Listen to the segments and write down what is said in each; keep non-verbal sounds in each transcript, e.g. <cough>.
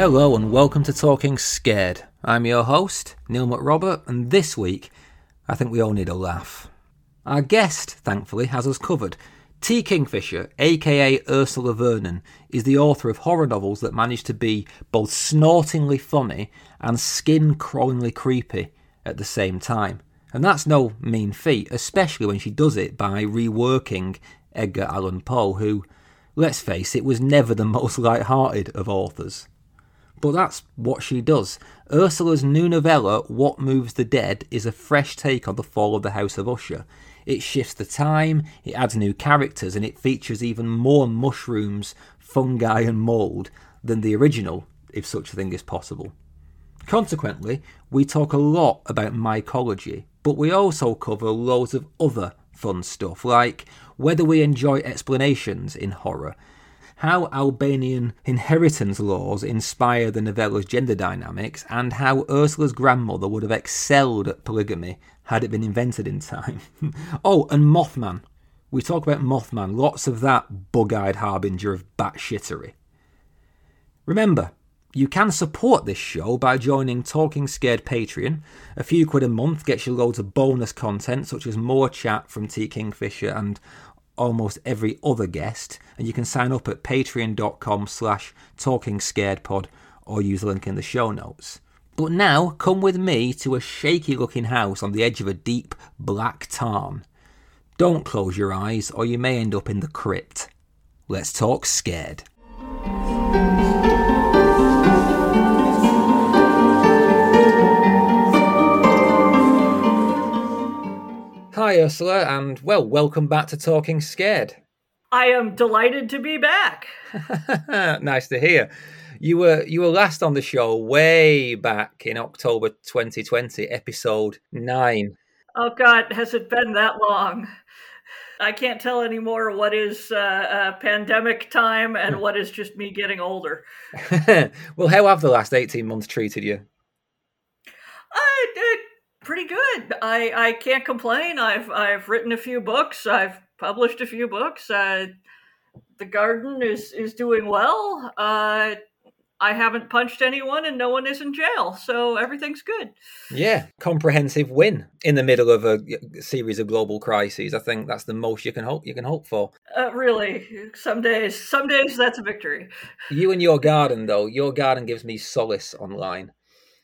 Hello and welcome to Talking Scared. I'm your host, Neil McRobert, and this week I think we all need a laugh. Our guest, thankfully, has us covered. T. Kingfisher, aka Ursula Vernon, is the author of horror novels that manage to be both snortingly funny and skin crawlingly creepy at the same time. And that's no mean feat, especially when she does it by reworking Edgar Allan Poe, who, let's face it, was never the <laughs> most light-hearted of authors. But that's what she does. Ursula's new novella, What Moves the Dead, is a fresh take on the fall of the House of Usher. It shifts the time, it adds new characters, and it features even more mushrooms, fungi, and mould than the original, if such a thing is possible. Consequently, we talk a lot about mycology, but we also cover loads of other fun stuff, like whether we enjoy explanations in horror, how Albanian inheritance laws inspire the novella's gender dynamics, and how Ursula's grandmother would have excelled at polygamy had it been invented in time. <laughs> oh, and Mothman. We talk about Mothman, lots of that bug eyed harbinger of batshittery. Remember, you can support this show by joining Talking Scared Patreon. A few quid a month gets you loads of bonus content, such as more chat from T. Kingfisher and almost every other guest. And you can sign up at patreon.com slash talkingscaredpod or use the link in the show notes. But now, come with me to a shaky looking house on the edge of a deep black tarn. Don't close your eyes, or you may end up in the crypt. Let's talk scared. Hi, Ursula, and well, welcome back to Talking Scared. I am delighted to be back. <laughs> nice to hear. You were you were last on the show way back in October 2020, episode nine. Oh God, has it been that long? I can't tell anymore what is uh, uh, pandemic time and what is just me getting older. <laughs> well, how have the last 18 months treated you? I did pretty good. I, I can't complain. I've I've written a few books. I've published a few books. Uh, the garden is is doing well. Uh, I haven't punched anyone and no one is in jail, so everything's good. Yeah, comprehensive win in the middle of a series of global crises. I think that's the most you can hope you can hope for. Uh, really, some days, some days that's a victory. You and your garden, though, your garden gives me solace online.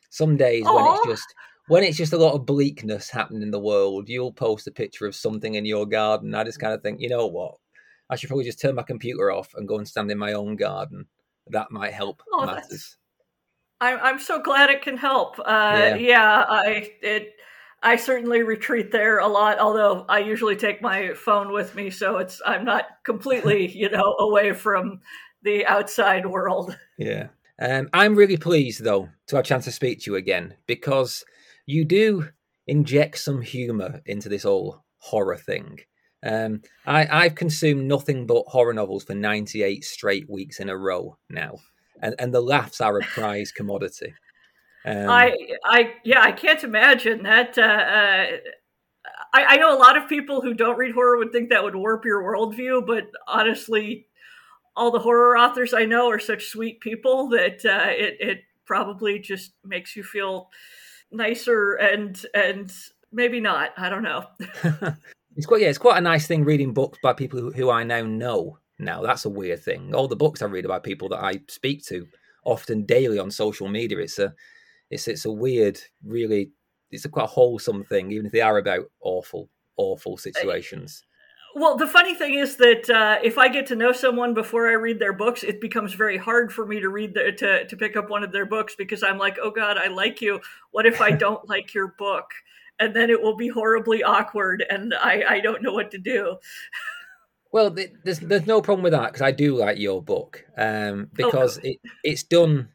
Some days Aww. when it's just when it's just a lot of bleakness happening in the world, you'll post a picture of something in your garden. I just kind of think, you know what? I should probably just turn my computer off and go and stand in my own garden that might help oh, matters. I'm I'm so glad it can help. Uh, yeah. yeah, I it I certainly retreat there a lot. Although I usually take my phone with me, so it's I'm not completely <laughs> you know away from the outside world. Yeah, um, I'm really pleased though to have a chance to speak to you again because you do inject some humour into this whole horror thing. Um, I, I've consumed nothing but horror novels for 98 straight weeks in a row now, and, and the laughs are a <laughs> prize commodity. Um, I, I, yeah, I can't imagine that. Uh, uh, I, I know a lot of people who don't read horror would think that would warp your worldview, but honestly, all the horror authors I know are such sweet people that uh, it, it probably just makes you feel nicer and and maybe not. I don't know. <laughs> It's quite yeah, it's quite a nice thing reading books by people who, who I now know. Now that's a weird thing. All the books I read about people that I speak to often daily on social media. It's a it's it's a weird, really it's a quite wholesome thing, even if they are about awful, awful situations. Well, the funny thing is that uh, if I get to know someone before I read their books, it becomes very hard for me to read the, to to pick up one of their books because I'm like, oh God, I like you. What if I <laughs> don't like your book? and then it will be horribly awkward and I, I don't know what to do. Well, there's there's no problem with that because I do like your book um, because oh. it it's done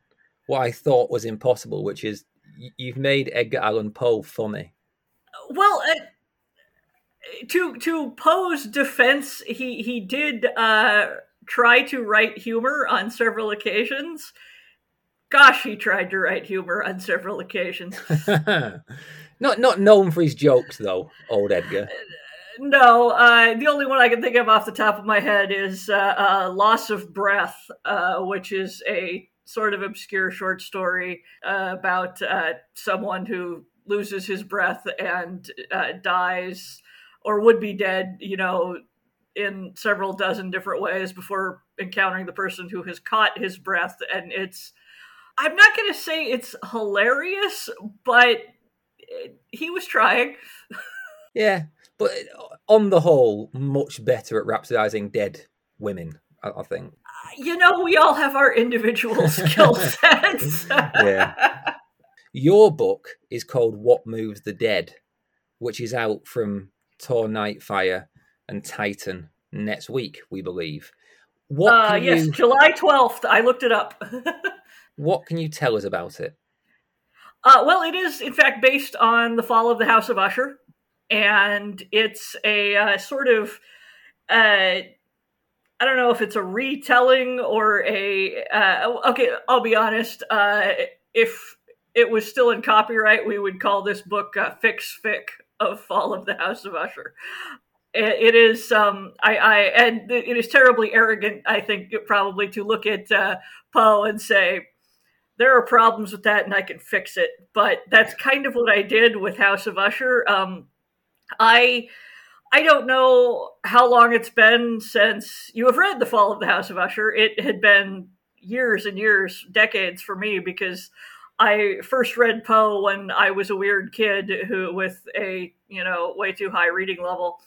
what I thought was impossible, which is you've made Edgar Allan Poe funny. Well, uh, to to Poe's defense, he he did uh, try to write humor on several occasions. Gosh, he tried to write humor on several occasions. <laughs> Not not known for his jokes though, old Edgar. No, uh, the only one I can think of off the top of my head is uh, uh, "Loss of Breath," uh, which is a sort of obscure short story uh, about uh, someone who loses his breath and uh, dies or would be dead, you know, in several dozen different ways before encountering the person who has caught his breath. And it's, I'm not going to say it's hilarious, but it, he was trying. <laughs> yeah, but on the whole, much better at rhapsodizing dead women, I, I think. You know, we all have our individual <laughs> skill sets. yeah. Your book is called What Moves the Dead, which is out from Tor Nightfire and Titan next week, we believe. What uh, yes, you... July 12th. I looked it up. <laughs> what can you tell us about it? Uh, well, it is, in fact, based on the fall of the House of Usher. And it's a uh, sort of, uh, I don't know if it's a retelling or a. Uh, okay, I'll be honest. Uh, if it was still in copyright, we would call this book Fix Fic of Fall of the House of Usher. It is um, I, I and it is terribly arrogant i think probably to look at uh, poe and say there are problems with that and i can fix it. But that's kind of what i did with house of usher. Um, i i don't know how long it's been since you have read the fall of the house of usher. It had been years and years decades for me because I first read Poe when I was a weird kid who with a you know way too high reading level,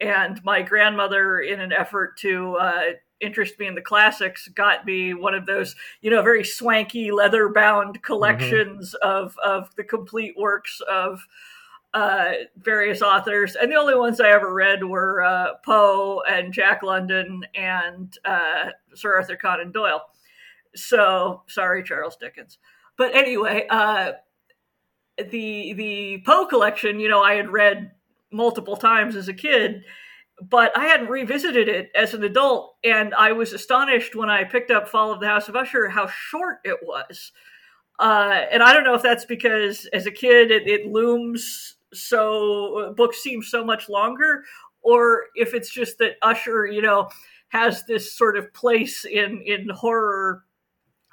and my grandmother, in an effort to uh, interest me in the classics, got me one of those, you know, very swanky leather bound collections mm-hmm. of of the complete works of uh, various authors. And the only ones I ever read were uh, Poe and Jack London and uh, Sir Arthur Conan Doyle. So sorry, Charles Dickens. But anyway, uh, the the Poe collection, you know, I had read multiple times as a kid, but I hadn't revisited it as an adult. And I was astonished when I picked up Fall of the House of Usher how short it was. Uh, and I don't know if that's because as a kid it, it looms so, books seem so much longer, or if it's just that Usher, you know, has this sort of place in, in horror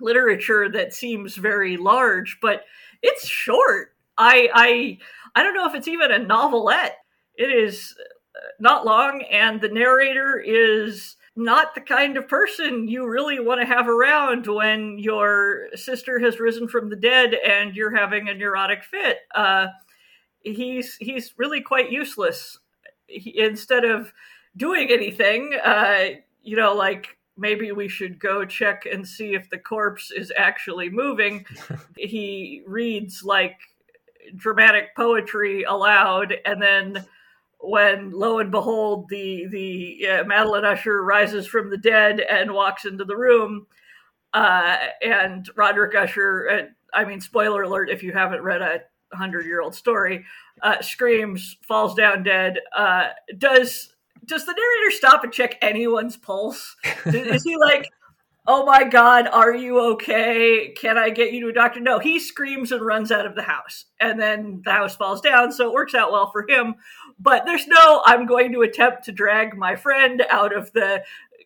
literature that seems very large, but it's short. I, I, I don't know if it's even a novelette it is uh, not long, and the narrator is not the kind of person you really want to have around when your sister has risen from the dead and you're having a neurotic fit. Uh, he's he's really quite useless. He, instead of doing anything, uh, you know, like maybe we should go check and see if the corpse is actually moving. <laughs> he reads like dramatic poetry aloud and then when lo and behold the the uh, Madeline Usher rises from the dead and walks into the room, uh, and Roderick Usher, uh, I mean, spoiler alert if you haven't read a hundred year old story, uh, screams, falls down dead. Uh, does does the narrator stop and check anyone's pulse? <laughs> Is he like? oh my god are you okay? Can i get you to a doctor? No he screams and runs out of the house and then the house falls down so it works out well for him. But there's no i'm going to attempt to drag my friend out of the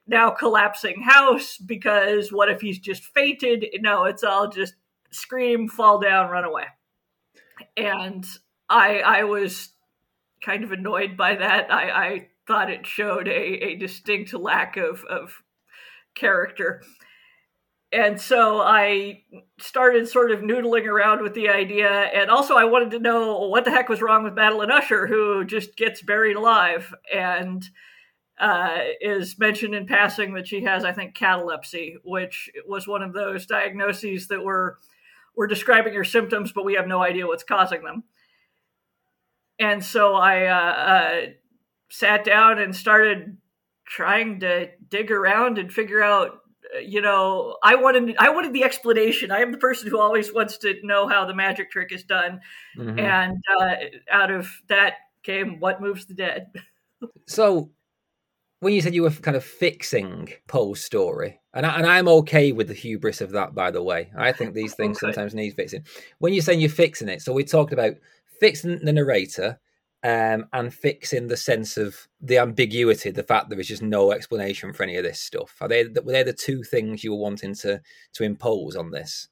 now collapsing house because what if he's just fainted? No it's all just scream fall down run away. And i i was kind of annoyed by that. I i thought it showed a, a distinct lack of of character. And so I started sort of noodling around with the idea. And also, I wanted to know what the heck was wrong with Madeline Usher, who just gets buried alive and uh, is mentioned in passing that she has, I think, catalepsy, which was one of those diagnoses that were we're describing her symptoms, but we have no idea what's causing them. And so I uh, uh, sat down and started trying to dig around and figure out uh, you know i wanted i wanted the explanation i am the person who always wants to know how the magic trick is done mm-hmm. and uh, out of that came what moves the dead <laughs> so when you said you were kind of fixing Poe's story, and, I, and I'm okay with the hubris of that, by the way. I think these things okay. sometimes need fixing. When you're saying you're fixing it, so we talked about fixing the narrator um, and fixing the sense of the ambiguity, the fact there is just no explanation for any of this stuff. Are they were they the two things you were wanting to to impose on this?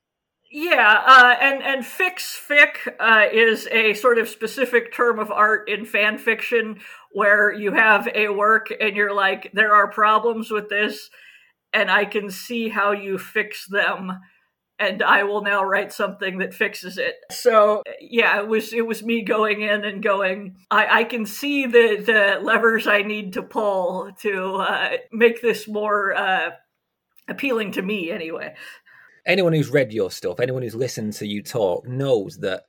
Yeah, uh, and and fix fic uh, is a sort of specific term of art in fan fiction where you have a work and you're like, there are problems with this, and I can see how you fix them, and I will now write something that fixes it. So yeah, it was it was me going in and going, I, I can see the the levers I need to pull to uh, make this more uh, appealing to me anyway anyone who's read your stuff, anyone who's listened to you talk, knows that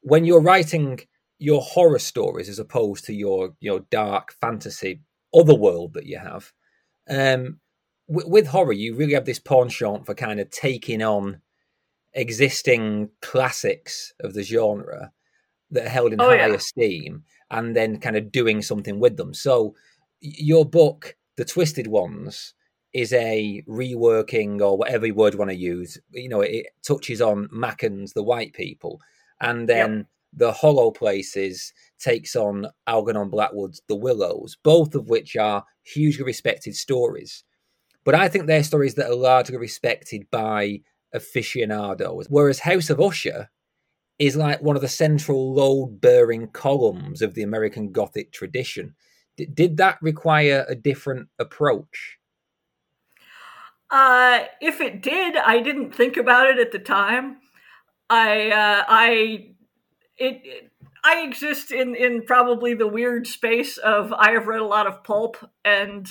when you're writing your horror stories as opposed to your your dark fantasy other world that you have, um, with horror, you really have this penchant for kind of taking on existing classics of the genre that are held in oh, high yeah. esteem and then kind of doing something with them. So your book, The Twisted Ones, is a reworking or whatever word you want to use. You know, it touches on Machen's, the white people, and then yep. the Hollow Places takes on Algernon Blackwood's The Willows, both of which are hugely respected stories. But I think they're stories that are largely respected by aficionados, whereas House of Usher is like one of the central load bearing columns of the American Gothic tradition. D- did that require a different approach? Uh, if it did, I didn't think about it at the time. I, uh, I, it, it, I exist in in probably the weird space of I have read a lot of pulp and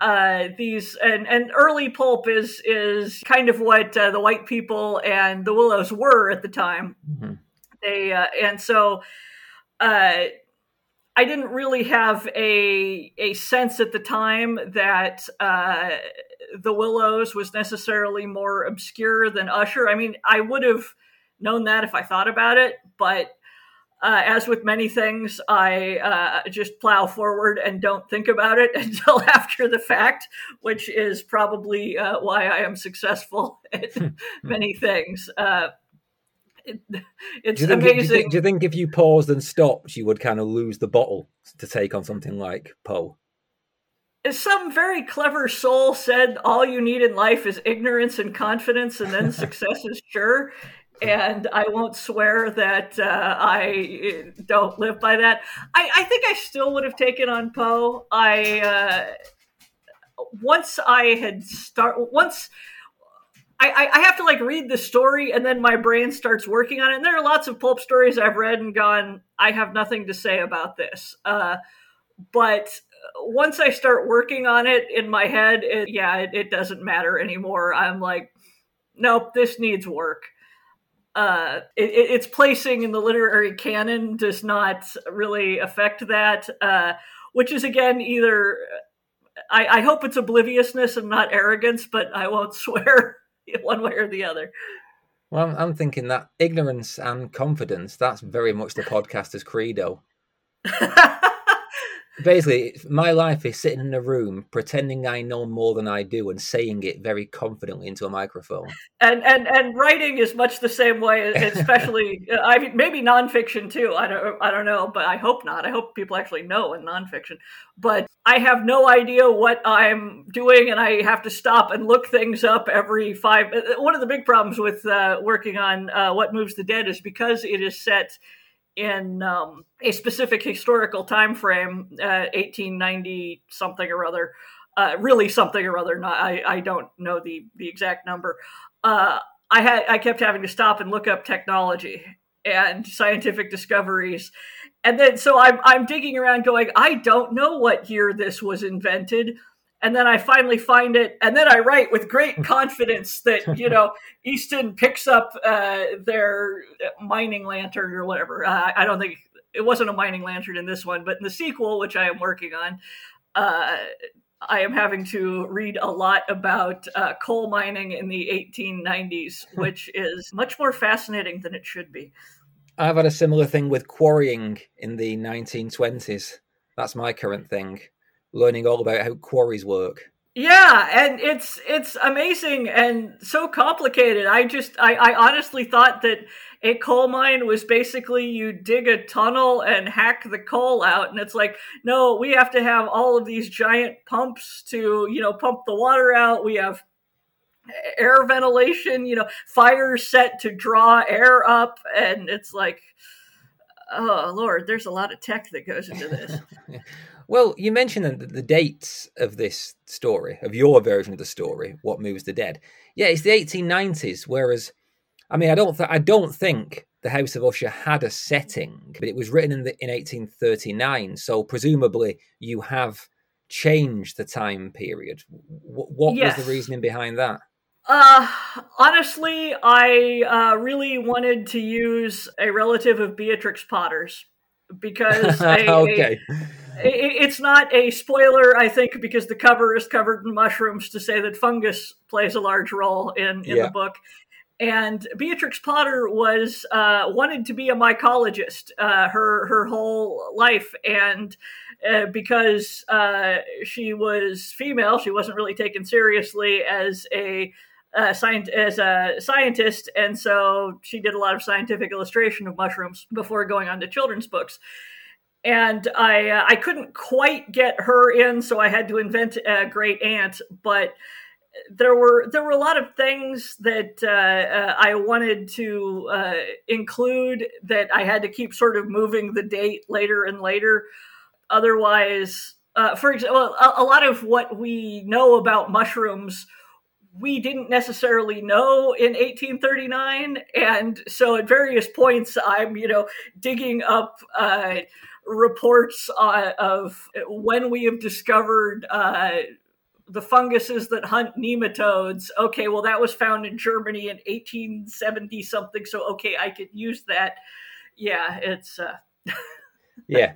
uh, these and and early pulp is is kind of what uh, the white people and the Willows were at the time. Mm-hmm. They uh, and so uh, I didn't really have a a sense at the time that uh, the Willows was necessarily more obscure than Usher. I mean, I would have known that if I thought about it, but uh, as with many things, I uh, just plow forward and don't think about it <laughs> until after the fact, which is probably uh, why I am successful <laughs> at many things. Uh, it, it's do amazing. do, you think, do you think if you paused and stopped, you would kind of lose the bottle to take on something like Poe? As some very clever soul said all you need in life is ignorance and confidence and then <laughs> success is sure and i won't swear that uh, i don't live by that I, I, think i still would have taken on poe i uh, once i had start once I, I have to like read the story and then my brain starts working on it. And there are lots of pulp stories I've read and gone, I have nothing to say about this. Uh, but once I start working on it in my head, it, yeah, it, it, doesn't matter anymore. I'm like, nope, this needs work. Uh, it, its placing in the literary canon does not really affect that, uh, which is again either. I, I hope it's obliviousness and not arrogance, but I won't <laughs> swear. one way or the other. Well, I'm thinking that ignorance and confidence, that's very much the podcaster's credo. <laughs> basically, my life is sitting in a room pretending I know more than I do and saying it very confidently into a microphone. And and and writing is much the same way, <laughs> especially I mean maybe nonfiction too. I don't I don't know, but I hope not. I hope people actually know in nonfiction. But I have no idea what I'm doing, and I have to stop and look things up every five. One of the big problems with uh, working on uh, What Moves the Dead is because it is set in um, a specific historical time frame, uh, 1890 something or other, uh, really something or other. Not, I, I don't know the the exact number. Uh, I had I kept having to stop and look up technology and scientific discoveries, and then so I'm I'm digging around, going, I don't know what year this was invented and then I finally find it, and then I write with great <laughs> confidence that you know Easton picks up uh, their mining lantern or whatever. Uh, I don't think it wasn't a mining lantern in this one, but in the sequel, which I am working on, uh, I am having to read a lot about uh, coal mining in the 1890s, <laughs> which is much more fascinating than it should be. I've had a similar thing with quarrying in the 1920s. That's my current thing learning all about how quarries work. Yeah, and it's it's amazing and so complicated. I just I, I honestly thought that a coal mine was basically you dig a tunnel and hack the coal out and it's like no we have to have all of these giant pumps to you know pump the water out we have air ventilation you know fire set to draw air up and it's like oh lord there's a lot of tech that goes into this <laughs> well you mentioned the, the dates of this story of your version of the story what moves the dead yeah it's the 1890s whereas I mean, I don't, th- I don't think the House of Usher had a setting, but it was written in the, in 1839. So presumably, you have changed the time period. W- what yes. was the reasoning behind that? Uh, honestly, I uh, really wanted to use a relative of Beatrix Potter's because <laughs> a, okay. A, it's not a spoiler, I think, because the cover is covered in mushrooms to say that fungus plays a large role in, in yeah. the book and Beatrix Potter was uh, wanted to be a mycologist uh, her her whole life, and uh, because uh, she was female, she wasn't really taken seriously as a uh, science as a scientist, and so she did a lot of scientific illustration of mushrooms before going on to children's books. And I uh, I couldn't quite get her in, so I had to invent a great aunt, but there were there were a lot of things that uh, uh, I wanted to uh, include that I had to keep sort of moving the date later and later. Otherwise, uh, for example, a, a, lot of what we know about mushrooms we didn't necessarily know in 1839, and so at various points I'm you know digging up uh, reports uh, of when we have discovered the funguses that hunt nematodes. Okay, well, that was found in Germany in 1870 something. So, okay, I could use that. Yeah, it's. Uh... <laughs> yeah.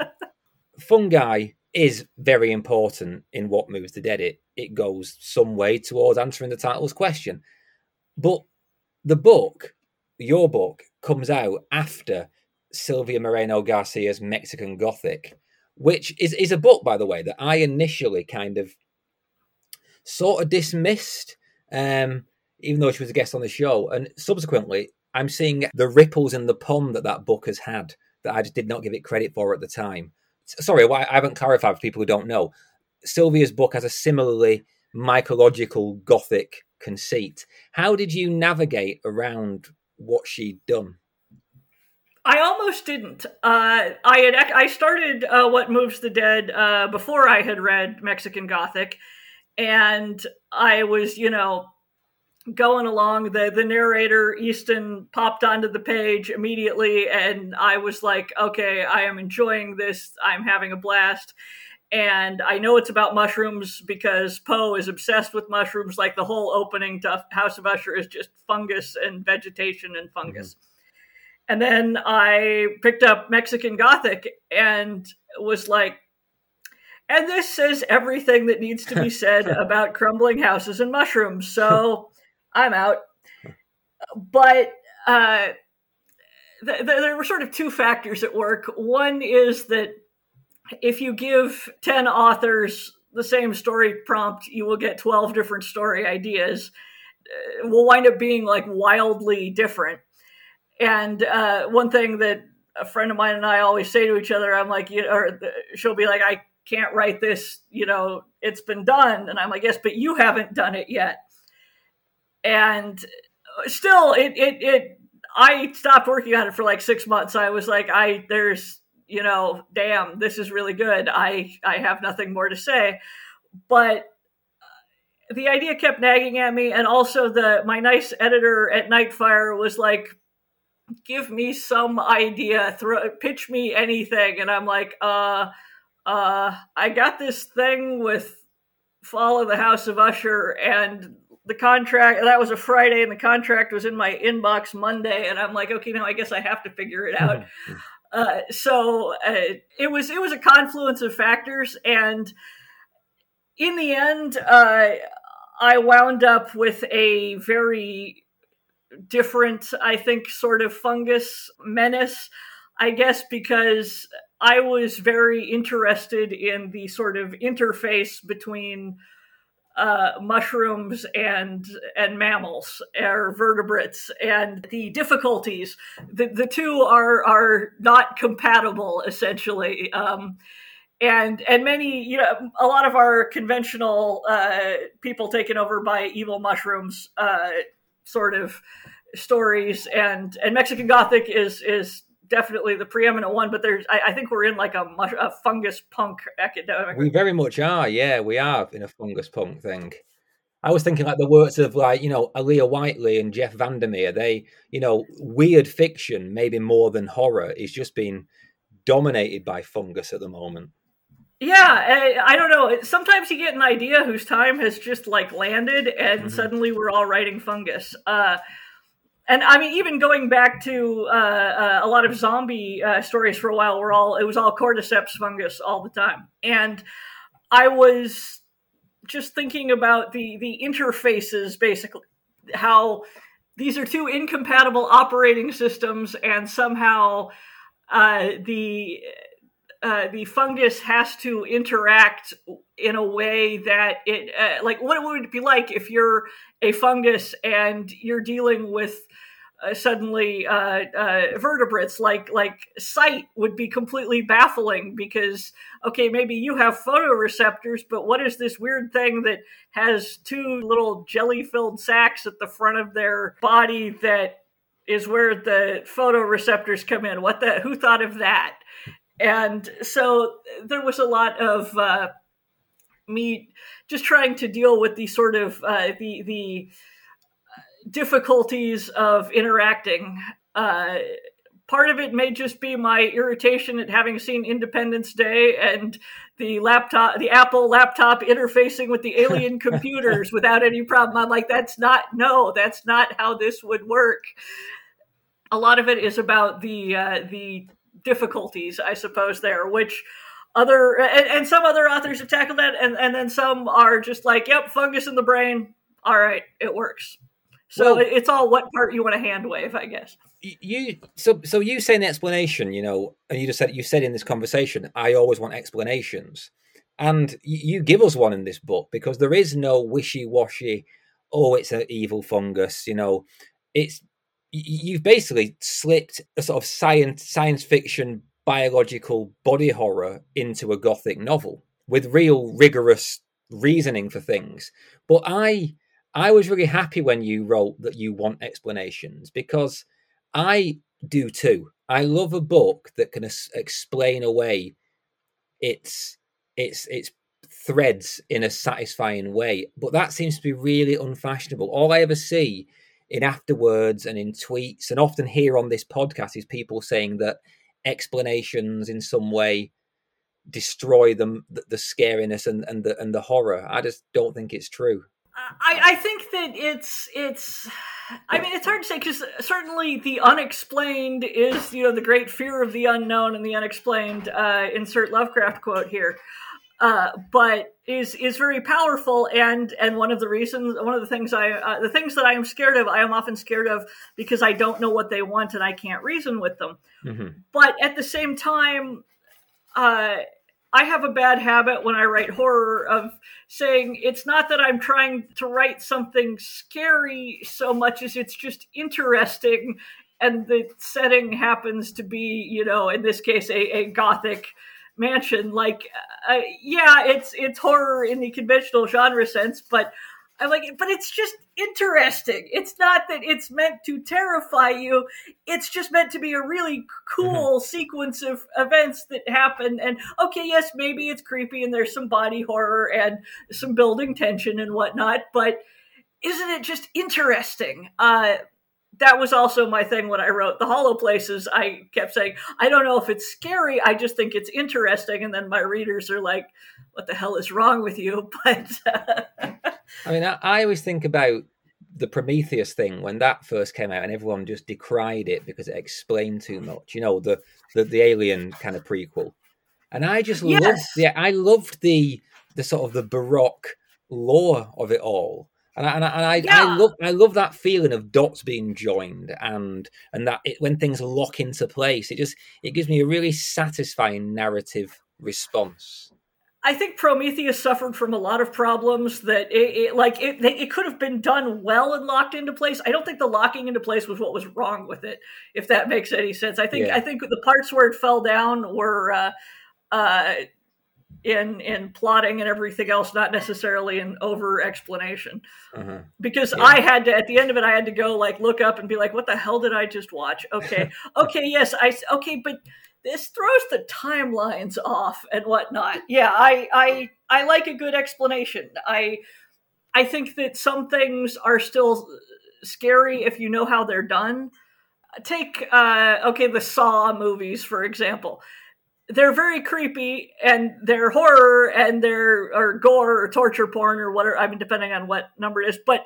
Fungi is very important in what moves the dead. It, it goes some way towards answering the title's question. But the book, your book, comes out after Silvia Moreno Garcia's Mexican Gothic, which is, is a book, by the way, that I initially kind of sort of dismissed, um, even though she was a guest on the show. And subsequently, I'm seeing the ripples in the pond that that book has had that I just did not give it credit for at the time. Sorry, I haven't clarified for people who don't know. Silvia's book has a similarly mycological gothic conceit. How did you navigate around what she'd done? I almost didn't. Uh, I had I started uh, What Moves the Dead uh, before I had read Mexican Gothic, and I was, you know, going along. The the narrator Easton popped onto the page immediately and I was like okay I am enjoying this. I'm having a blast. And I know it's about mushrooms because Poe is obsessed with mushrooms. Like the whole opening to House of Usher is just fungus and vegetation and fungus. Mm-hmm. And then I picked up Mexican Gothic and was like and this says everything that needs to be <laughs> said about crumbling houses and mushrooms. So I'm out. But uh, th- th- there were sort of two factors at work. One is that if you give 10 authors the same story prompt, you will get 12 different story ideas. Uh, will wind up being like wildly different. And uh, one thing that a friend of mine and I always say to each other, I'm like, you know, or she'll be like, I can't write this, you know, it's been done. And I'm like, yes, but you haven't done it yet. And still, it, it, it, I stopped working on it for like six months. I was like, I, there's, you know, damn, this is really good. I, I have nothing more to say. But the idea kept nagging at me. And also the, my nice editor at Nightfire was like, give me some idea, throw, pitch me anything. And I'm like, uh, uh, I got this thing with Fall of the House of Usher, and the contract that was a Friday, and the contract was in my inbox Monday, and I'm like, okay, now I guess I have to figure it out. <laughs> uh, so uh, it was it was a confluence of factors, and in the end, uh, I wound up with a very different, I think, sort of fungus menace. I guess because I was very interested in the sort of interface between uh, mushrooms and and mammals or vertebrates and the difficulties the, the two are are not compatible essentially um, and and many you know a lot of our conventional uh, people taken over by evil mushrooms uh, sort of stories and and Mexican Gothic is is definitely the preeminent one, but there's I, I think we're in like a, a, fungus punk academic. We very much are, yeah, we are in a fungus punk thing. I was thinking like the works of like you know Aliya Whiteley and Jeff Vandermeer. They you know weird fiction, maybe more than horror, is just being dominated by fungus at the moment. Yeah, I, I, don't know. Sometimes you get an idea whose time has just like landed, and mm-hmm. suddenly we're all writing fungus. Uh, and I mean, even going back to uh, uh, a lot of zombie uh, stories for a while, we're all it was all cordyceps fungus all the time, and I was just thinking about the the interfaces, basically how these are two incompatible operating systems, and somehow uh, the uh, the fungus has to interact in a way that it uh, like what would it be like if you're a fungus and you're dealing with uh, suddenly uh, uh, vertebrates like like sight would be completely baffling because okay maybe you have photoreceptors but what is this weird thing that has two little jelly filled sacs at the front of their body that is where the photoreceptors come in? What the who thought of that and so there was a lot of uh, me just trying to deal with the sort of uh, the the difficulties of interacting. Uh, part of it may just be my irritation at having seen Independence Day and the laptop, the Apple laptop interfacing with the alien <laughs> computers without any problem. I'm like, that's not no, that's not how this would work. A lot of it is about the uh, the difficulties, I suppose, there, which other and, and, some other authors have tackled that, and, and then some are just like, yep, fungus in the brain. All right, it works. So well, it's all what part you want to hand wave, I guess. You so so you say an explanation, you know, and you just said you said in this conversation, I always want explanations, and you give us one in this book because there is no wishy washy. Oh, it's an evil fungus, you know. It's you've basically slipped a sort of science science fiction biological body horror into a gothic novel with real rigorous reasoning for things. But I I was really happy when you wrote that you want explanations because I do too. I love a book that can explain away its its its threads in a satisfying way. But that seems to be really unfashionable. All I ever see in afterwards and in tweets and often here on this podcast is people saying that explanations in some way destroy them the, the scariness and, and the and the horror. I just don't think it's true. I, I think that it's it's I mean it's hard to say because certainly the unexplained is you know the great fear of the unknown and the unexplained uh, insert Lovecraft quote here uh, but is is very powerful and and one of the reasons one of the things I uh, the things that I am scared of I am often scared of because I don't know what they want and I can't reason with them. Mm-hmm. But at the same time, uh, I have a bad habit when I write horror of saying it's not that I'm trying to write something scary so much as it's just interesting and the setting happens to be you know in this case a, a gothic mansion like uh, yeah it's it's horror in the conventional genre sense but I'm like it but it's just interesting it's not that it's meant to terrify you it's just meant to be a really cool mm-hmm. sequence of events that happen and okay yes maybe it's creepy and there's some body horror and some building tension and whatnot but isn't it just interesting uh that was also my thing when I wrote the hollow places. I kept saying, I don't know if it's scary. I just think it's interesting. And then my readers are like, what the hell is wrong with you? <laughs> But uh... I mean, I, I, always think about the Prometheus thing when that first came out and everyone just decried it because it explained too much, you know, the, the, the alien kind of prequel. And I just yes. loved, yeah, I loved the, the sort of the Baroque lore of it all and I, and I, and I, yeah. I, love I love that feeling of dots being joined and and that it, when things lock into place, it just it gives me a really satisfying narrative response. I think Prometheus suffered from a lot of problems that it, it like it it could have been done well and locked into place. I don't think the locking into place was what was wrong with it, if that makes any sense. I think yeah. I think the parts where it fell down were uh, uh, in in plotting and everything else, not necessarily in over explanation. Uh-huh. Because yeah. I had to at the end of it, I had to go like look up and be like, "What the hell did I just watch?" Okay, <laughs> okay, yes, I okay, but this throws the timelines off and whatnot. Yeah, I I I like a good explanation. I I think that some things are still scary if you know how they're done. Take uh okay, the Saw movies for example. They're very creepy and they're horror and they're or gore or torture porn or whatever. I mean, depending on what number it is, but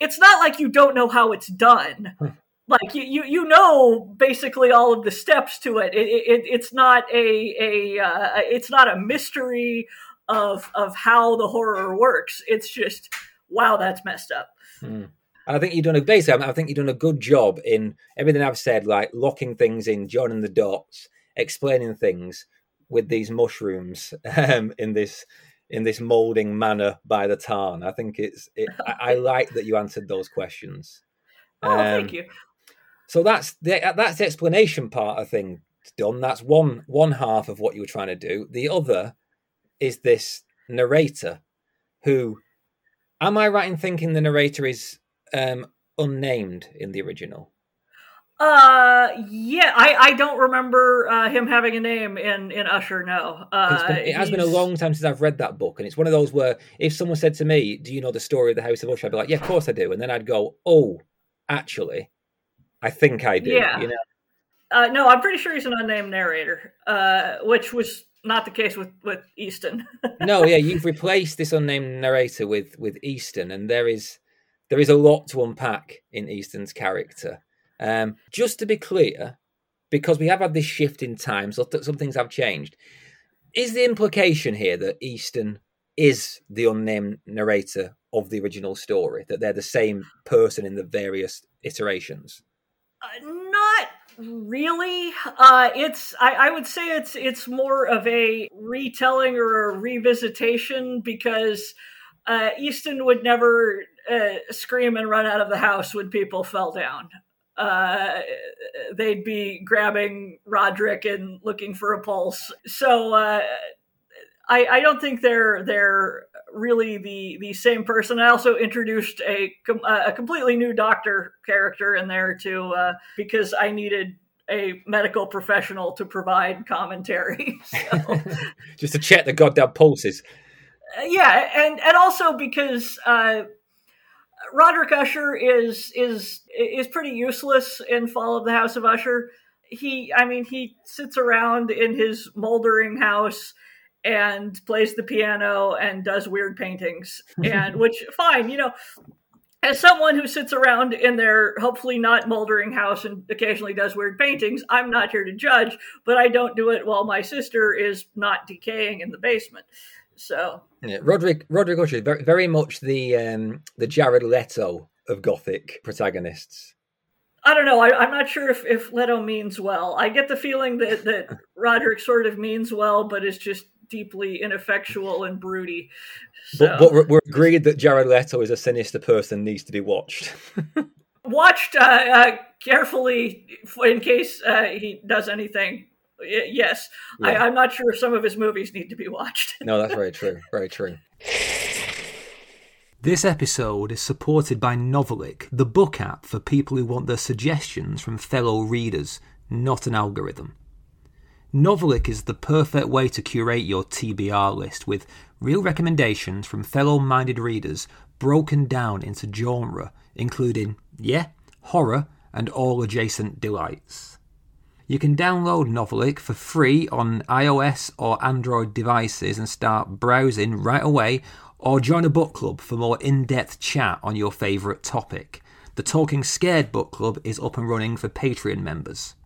it's not like you don't know how it's done. <laughs> Hmm like you, you you know basically all of the steps to it. it, it it's not a a uh, it's not a mystery of of how the horror works. It's just wow, that's messed up. Hmm. And I think you've done a basically. I think you've done a good job in everything I've said, like locking things in, joining the dots, explaining things with these mushrooms <laughs> um, in this in this molding manner by the tarn. I think it's. It, I, I, <laughs> like that you answered those questions. Oh, um, thank you. So that's the that's the explanation part of thing done. That's one one half of what you were trying to do. The other is this narrator, who am I right in thinking the narrator is um, unnamed in the original? Uh, yeah, I, I don't remember uh, him having a name in in Usher. No, uh, been, it has been a long time since I've read that book, and it's one of those where if someone said to me, "Do you know the story of the House of Usher?" I'd be like, "Yeah, of course I do," and then I'd go, "Oh, actually." I think I do. Yeah. You know? Uh, no, I'm pretty sure he's an unnamed narrator, uh, which was not the case with with Easton. <laughs> no, yeah, you've replaced this unnamed narrator with with Easton, and there is there is a lot to unpack in Easton's character. Um, just to be clear, because we have had this shift in time, so th- some things have changed. Is the implication here that Easton is the unnamed narrator of the original story? That they're the same person in the various iterations? not really. Uh, it's I, I, would say it's it's more of a retelling or a revisitation because uh, Easton would never uh, scream and run out of the house when people fell down. Uh, they'd be grabbing Roderick and looking for a pulse. So uh, I, I don't think they're they're really the the same person. I also introduced a a completely new doctor character in there too uh, because I needed a medical professional to provide commentary. <laughs> So. <laughs> Just to check the goddamn pulses. Uh, yeah, and and also because uh, Roderick Usher is is is pretty useless in Fall of the House of Usher. He, I mean, he sits around in his moldering house and plays the piano and does weird paintings <laughs> and which fine you know as someone who sits around in their hopefully not moldering house and occasionally does weird paintings i'm not here to judge but i don't do it while my sister is not decaying in the basement so yeah, roderick roderick usher very, very much the um the jared leto of gothic protagonists I don't know. I, am not sure if, if Leto means well. I get the feeling that, that <laughs> Roderick sort of means well, but is just deeply ineffectual and broody. So. But, but, we're agreed that Jared Leto is a sinister person, needs to be watched. <laughs> watched uh, uh, carefully in case uh, he does anything. Yes, yeah. I, I'm not sure if some of his movies need to be watched. <laughs> no, that's very true. Very true. This episode is supported by Novelic, the book app for people who want their suggestions from fellow readers, not an algorithm. Novelic is the perfect way to curate your TBR list with real recommendations from fellow minded readers broken down into genre, including, yeah, horror and all adjacent delights. You can download Novelic for free on iOS or Android devices and start browsing right away, or join a book club for more in depth chat on your favourite topic. The Talking Scared Book Club is up and running for Patreon members.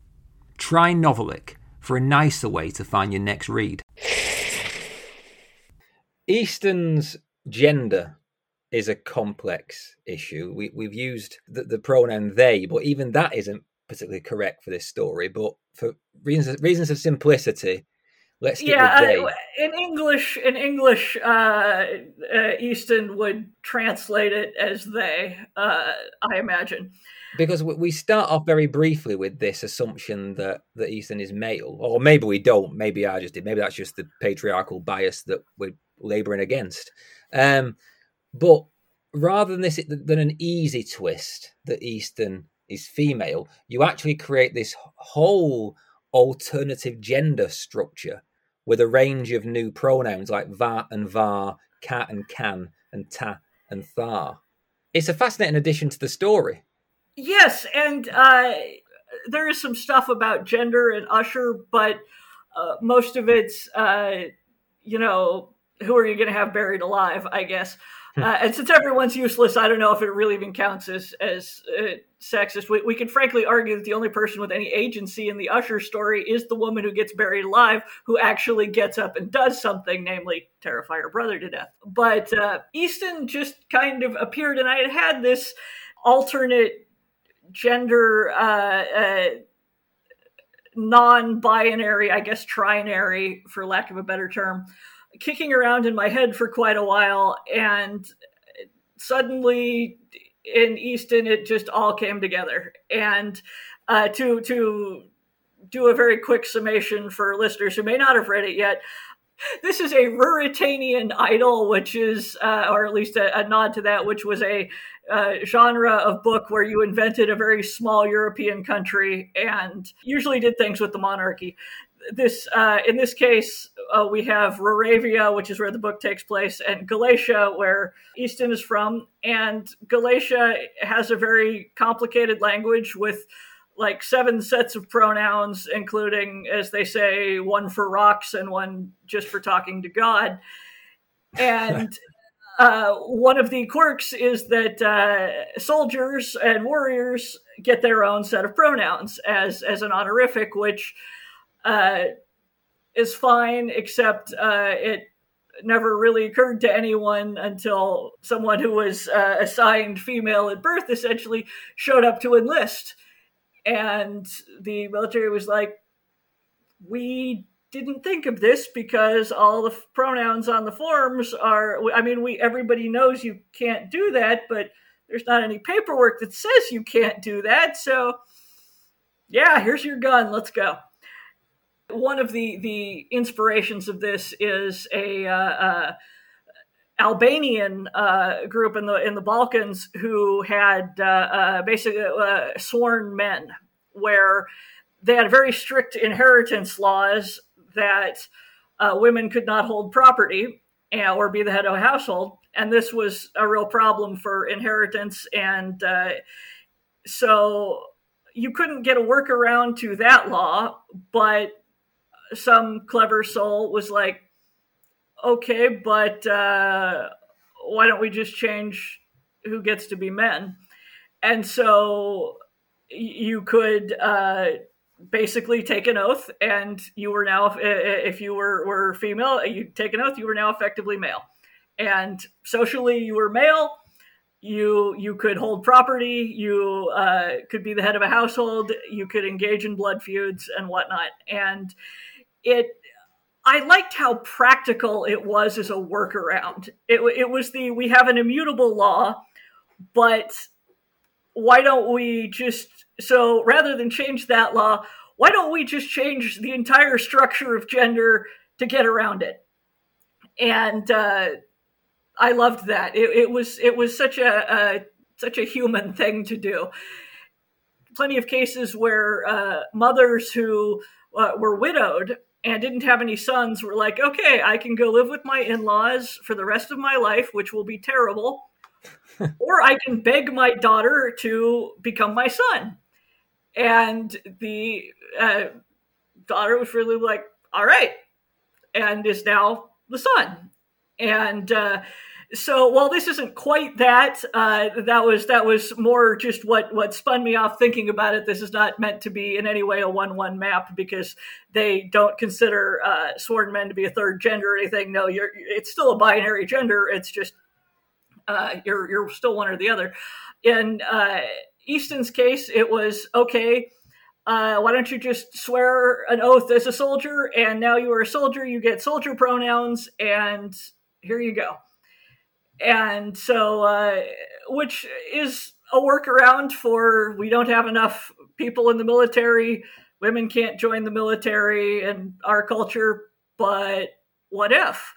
Try Novelic for a nicer way to find your next read. Easton's gender is a complex issue. We, we've used the, the, pronoun they, but even that isn't particularly correct for this story. But for reasons reasons of simplicity, Let's yeah. Uh, in English, in English, uh, uh, Easton would translate it as they. Uh, I imagine because we start off very briefly with this assumption that that Easton is male, or maybe we don't. Maybe I just did. Maybe that's just the patriarchal bias that we're laboring against. Um, but rather than this, than an easy twist that Easton is female, you actually create this whole alternative gender structure with a range of new pronouns like va and var, cat and can, and ta and thar. It's a fascinating addition to the story. Yes, and uh, there is some stuff about gender and Usher, but uh, most of it's, uh, you know, who are you going to have buried alive? I guess. Hmm. Uh, and since everyone's useless, I don't know if it really even counts as as uh, sexist. We, we can frankly argue that the only person with any agency in the Usher story is the woman who gets buried alive, who actually gets up and does something, namely terrify her brother to death. But uh, Easton just kind of appeared, and I had had this alternate gender. Uh, uh, non-binary i guess trinary for lack of a better term kicking around in my head for quite a while, and suddenly in Easton, it just all came together. And uh, to to do a very quick summation for listeners who may not have read it yet. This is a Ruritanian idyll, which is, uh, or at least a, a, nod to that, which was a uh, genre of book where you invented a very small European country and usually did things with the monarchy this uh, in this case uh, we have Ruravia, which is where the book takes place, and Gallacia, where Easton is from. And Gallacia has a very complicated language with like seven sets of pronouns, including, as they say, one for rocks and one just for talking to God. And <laughs> uh, one of the quirks is that uh, soldiers and warriors get their own set of pronouns as as an honorific, which uh, is fine, except uh, it never really occurred to anyone until someone who was uh, assigned female at birth essentially showed up to enlist. And the military was like, we didn't think of this because all the pronouns on the forms are i mean we everybody knows you can't do that but there's not any paperwork that says you can't do that. So yeah here's your gun. Let's go one of the the inspirations of this is a uh, uh, Albanian uh, group in the in the Balkans who had uh, uh, basically uh, sworn men, where they had very strict inheritance laws that women could not hold property or be the head of a household, and this was a real problem for inheritance, and so you couldn't get a workaround to that law, but some clever soul was like, okay, but uh, why don't we just change who gets to be men? And so you could uh, basically take an oath, and you were now, if you were, were female, you take an oath, you were now effectively male. And socially, you were male. You you could hold property. You uh, could be the head of a household. You could engage in blood feuds and whatnot. And it I liked how practical it was as a workaround. It, it was the we have an immutable law, but why don't we just so rather than change that law, why don't we just change the entire structure of gender to get around it? And uh, I loved that. It, it, was it was such a, a, such a human thing to do. Plenty of cases where uh, mothers who uh, were widowed and didn't have any sons were like, okay, I can go live with my in laws for the rest of my life, which will be terrible. <laughs> or I can beg my daughter to become my son. And the uh, daughter was really like, all right, and is now the son. And uh, so while this isn't quite that, uh, that was that was more just what what spun me off thinking about it. This is not meant to be in any way a one one map because they don't consider uh, sworn men to be a third gender or anything. No, you're it's still a binary gender. It's just uh, you're you're still one or the other. In uh, Easton's case, it was okay. uh, why don't you just swear an oath as a soldier? And now you are a soldier, you get soldier pronouns, and here you go. And so, uh, which is a workaround for we don't have enough people in the military, women can't join the military in our culture, but what if?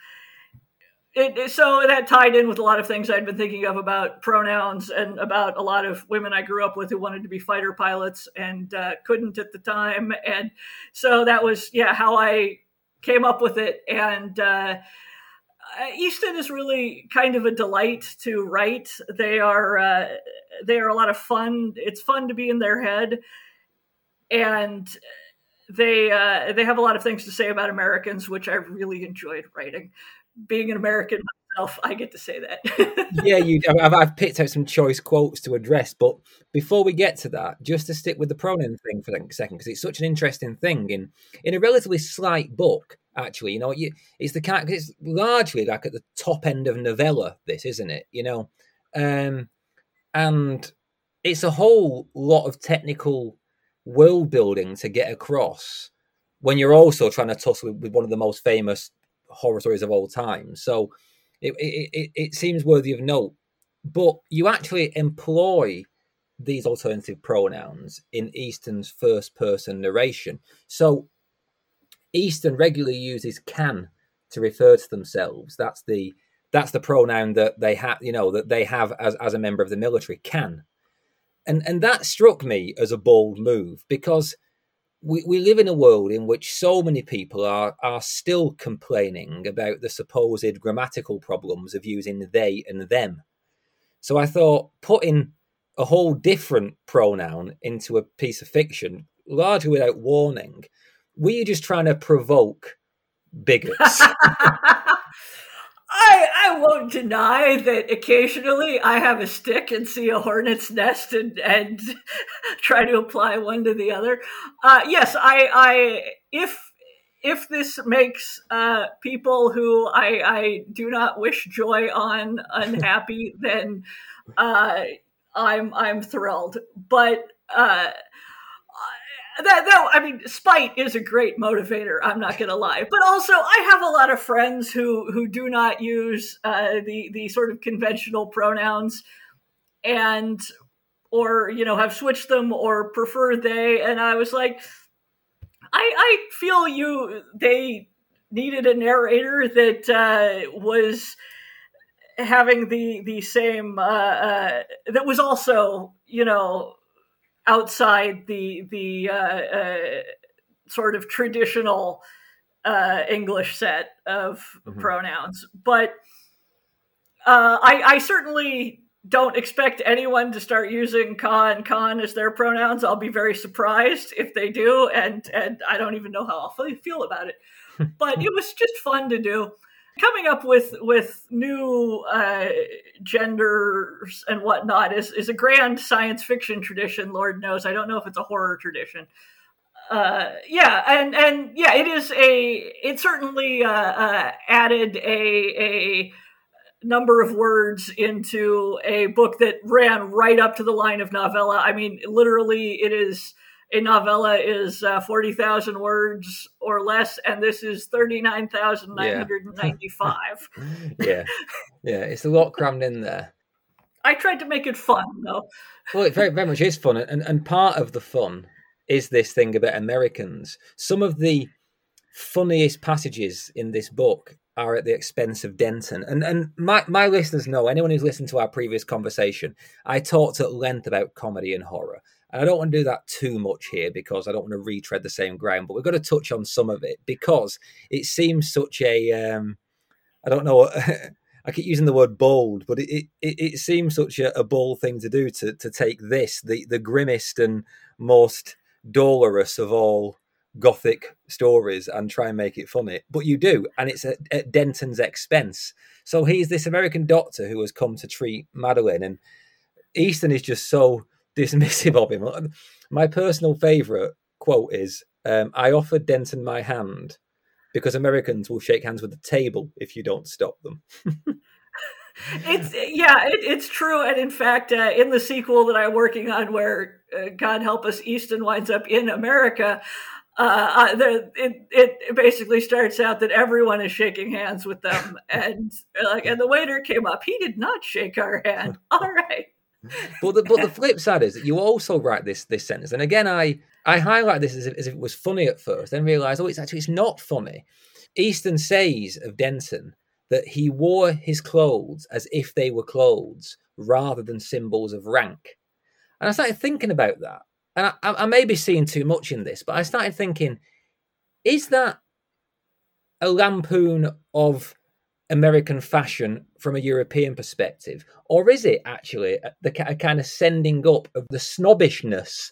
it, so that tied in with a lot of things I'd been thinking of about pronouns and about a lot of women I grew up with who wanted to be fighter pilots and uh, couldn't at the time. And so that was, yeah, how I came up with it. And uh, Easton is really kind of a delight to write. They are uh, they are a lot of fun. It's fun to be in their head, and they uh, they have a lot of things to say about Americans, which I really enjoyed writing being an American myself, I get to say that. <laughs> yeah, you. I've, I've, picked out some choice quotes to address, but before we get to that, just to stick with the pronoun thing for a second, because it's such an interesting thing in in a relatively slight book. Actually, you know, you, it's the kind. It's largely like at the top end of novella. This isn't it? You know, um, and it's a whole lot of technical world building to get across when you're also trying to tussle with, with one of the most famous horror stories of all time. So it, it, it, it seems worthy of note. But you actually employ these alternative pronouns in Easton's first person narration. So Easton regularly uses can to refer to themselves. That's the that's the pronoun that they have, you know, that they have as, as a member of the military, can. And and that struck me as a bold move because we, we live in a world in which so many people are are still complaining about the supposed grammatical problems of using they and them. So I thought putting a whole different pronoun into a piece of fiction, largely without warning, were you just trying to provoke bigots? <laughs> <laughs> I, I won't deny that occasionally I have a stick and see a hornet's nest and, and <laughs> try to apply one to the other. Uh, yes, I, I if if this makes uh, people who I, I do not wish joy on unhappy, then uh, I'm I'm thrilled. But uh, that that I mean, spite is a great motivator. I'm not going to lie, but also I have a lot of friends who who do not use uh, the the sort of conventional pronouns, and or you know have switched them or prefer they. And I was like, I I feel you. They needed a narrator that uh, was having the the same uh, uh, that was also you know outside the the uh, uh, sort of traditional uh, English set of mm-hmm. pronouns, but uh, I, I, certainly don't expect anyone to start using "ka" and "con" as their pronouns. I'll be very surprised if they do, and and I don't even know how I'll feel about it. <laughs> But it was just fun to do coming up with with new uh, genders and whatnot is is a grand science fiction tradition. Lord knows, I don't know if it's a horror tradition. Uh, yeah, and and yeah, it is a. It certainly uh, uh, added a a number of words into a book that ran right up to the line of novella. I mean, literally, it is a novella is uh, 40,000 words or less, and this is 39,995. Yeah. <laughs> yeah. Yeah. It's a lot crammed in there. I tried to make it fun, though. well, it very, very much is fun. And, and part of the fun is this thing about Americans. Some of the funniest passages in this book are at the expense of Denton. And and my, my listeners know, anyone who's listened to our previous conversation, I talked at length about comedy and horror. And I don't want to do that too much here because I don't want to retread the same ground, but we've got to touch on some of it because it seems such a um, I don't know <laughs> I keep using the word bold, but it it, it seems such a, a, bold thing to do to to take this, the the grimmest and most dolorous of all gothic stories and try and make it funny. But you do, and it's at, at Denton's expense. So he's this American doctor who has come to treat Madeline, and Easton is just so dismissive <laughs> of him. My personal favourite quote is um, I offered Denton my hand because Americans will shake hands with the table if you don't stop them. <laughs> it's yeah, it, it's true, and in fact, uh, in the sequel that I'm working on, where uh, God help us, Easton winds up in America. Uh, uh the, it it basically starts out that everyone is shaking hands with them, <laughs> and like, and the waiter came up. He did not shake our hand. All right. But the but the flip side is that you also write this this sentence, and again, I I highlight this as if, as if it was funny at first, then realize oh, it's actually it's not funny. Easton says of Denton that he wore his clothes as if they were clothes rather than symbols of rank. And I started thinking about that. And I, I, may be seeing too much in this, but I started thinking, is that a lampoon of American fashion from a European perspective? Or is it actually a, a kind of sending up of the snobbishness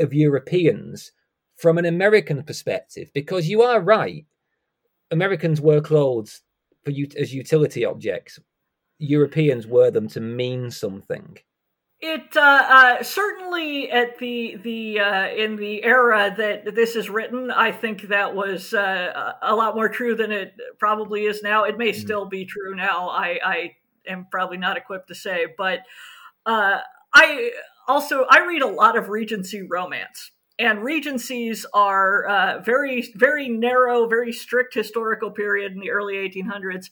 of Europeans from an American perspective? Because you are right. Americans wear clothes for as utility objects. Europeans wear them to mean something. It uh, uh, certainly at the the uh, in the era that this is written, I think that was uh, a lot more true than it probably is now. It may mm-hmm. still be true now. I, I am probably not equipped to say, but uh, I also I read a lot of Regency romance, and Regencies are uh, very very narrow, very strict historical period in the early 1800s,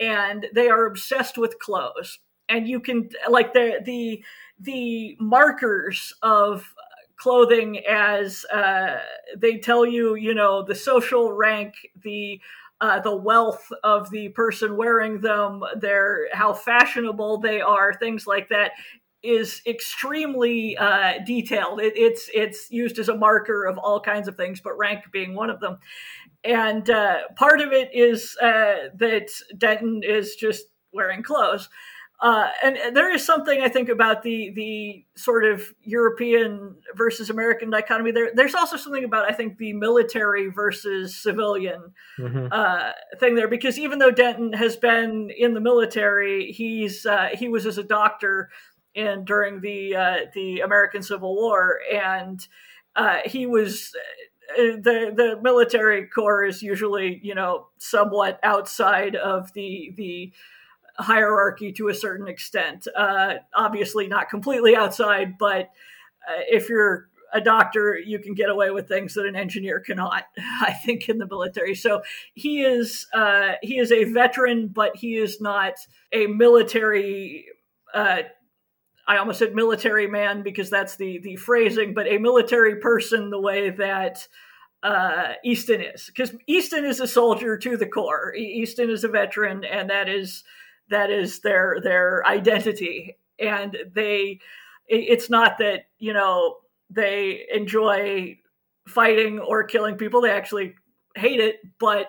and they are obsessed with clothes and you can like the the the markers of clothing as uh, they tell you, you know, the social rank, the uh, the wealth of the person wearing them, their how fashionable they are, things like that, is extremely uh, detailed. It, it's it's used as a marker of all kinds of things, but rank being one of them. And uh, part of it is uh, that Denton is just wearing clothes. Uh, and there is something I think about the the sort of European versus American dichotomy. There, there's also something about I think the military versus civilian mm-hmm. uh, thing there, because even though Denton has been in the military, he's uh, he was as a doctor in during the uh, the American Civil War, and uh, he was uh, the the military corps is usually you know somewhat outside of the the hierarchy to a certain extent. Uh, obviously, not completely outside, but uh, if you're a doctor, you can get away with things that an engineer cannot. <laughs> I think in the military. So he is uh, he is a veteran, but he is not a military. Uh, I almost said military man because that's the the phrasing, but a military person the way that uh, Easton is, because Easton is a soldier to the core. Easton is a veteran, and that is that is their their identity and they it's not that you know they enjoy fighting or killing people they actually hate it but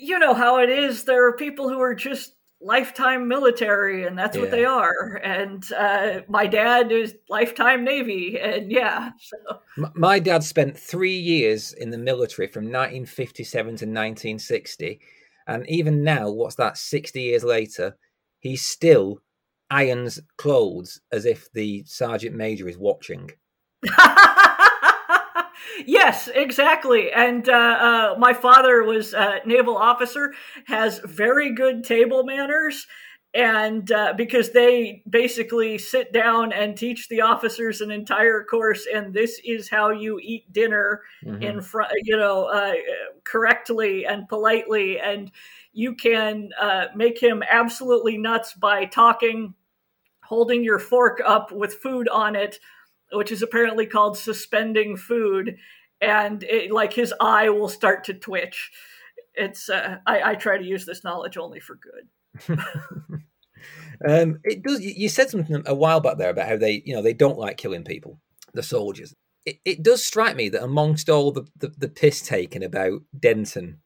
you know how it is there are people who are just lifetime military and that's yeah. what they are and uh, my dad is lifetime navy and yeah so. my dad spent three years in the military from 1957 to 1960 and even now, what's that, 60 years later, he still irons clothes as if the sergeant major is watching. <laughs> yes, exactly. And uh, uh, my father was a naval officer, has very good table manners, and uh, because they basically sit down and teach the officers an entire course and this is how you eat dinner mm-hmm. in front you know uh, correctly and politely. And you can uh, make him absolutely nuts by talking holding your fork up with food on it which is apparently called suspending food. And it, like his eye will start to twitch. It's uh, I, I try to use this knowledge only for good <laughs> um, it does. You said something a while back there about how they, you know, they don't like killing people, the soldiers. It, it does strike me that amongst all the, the, the piss taken about Denton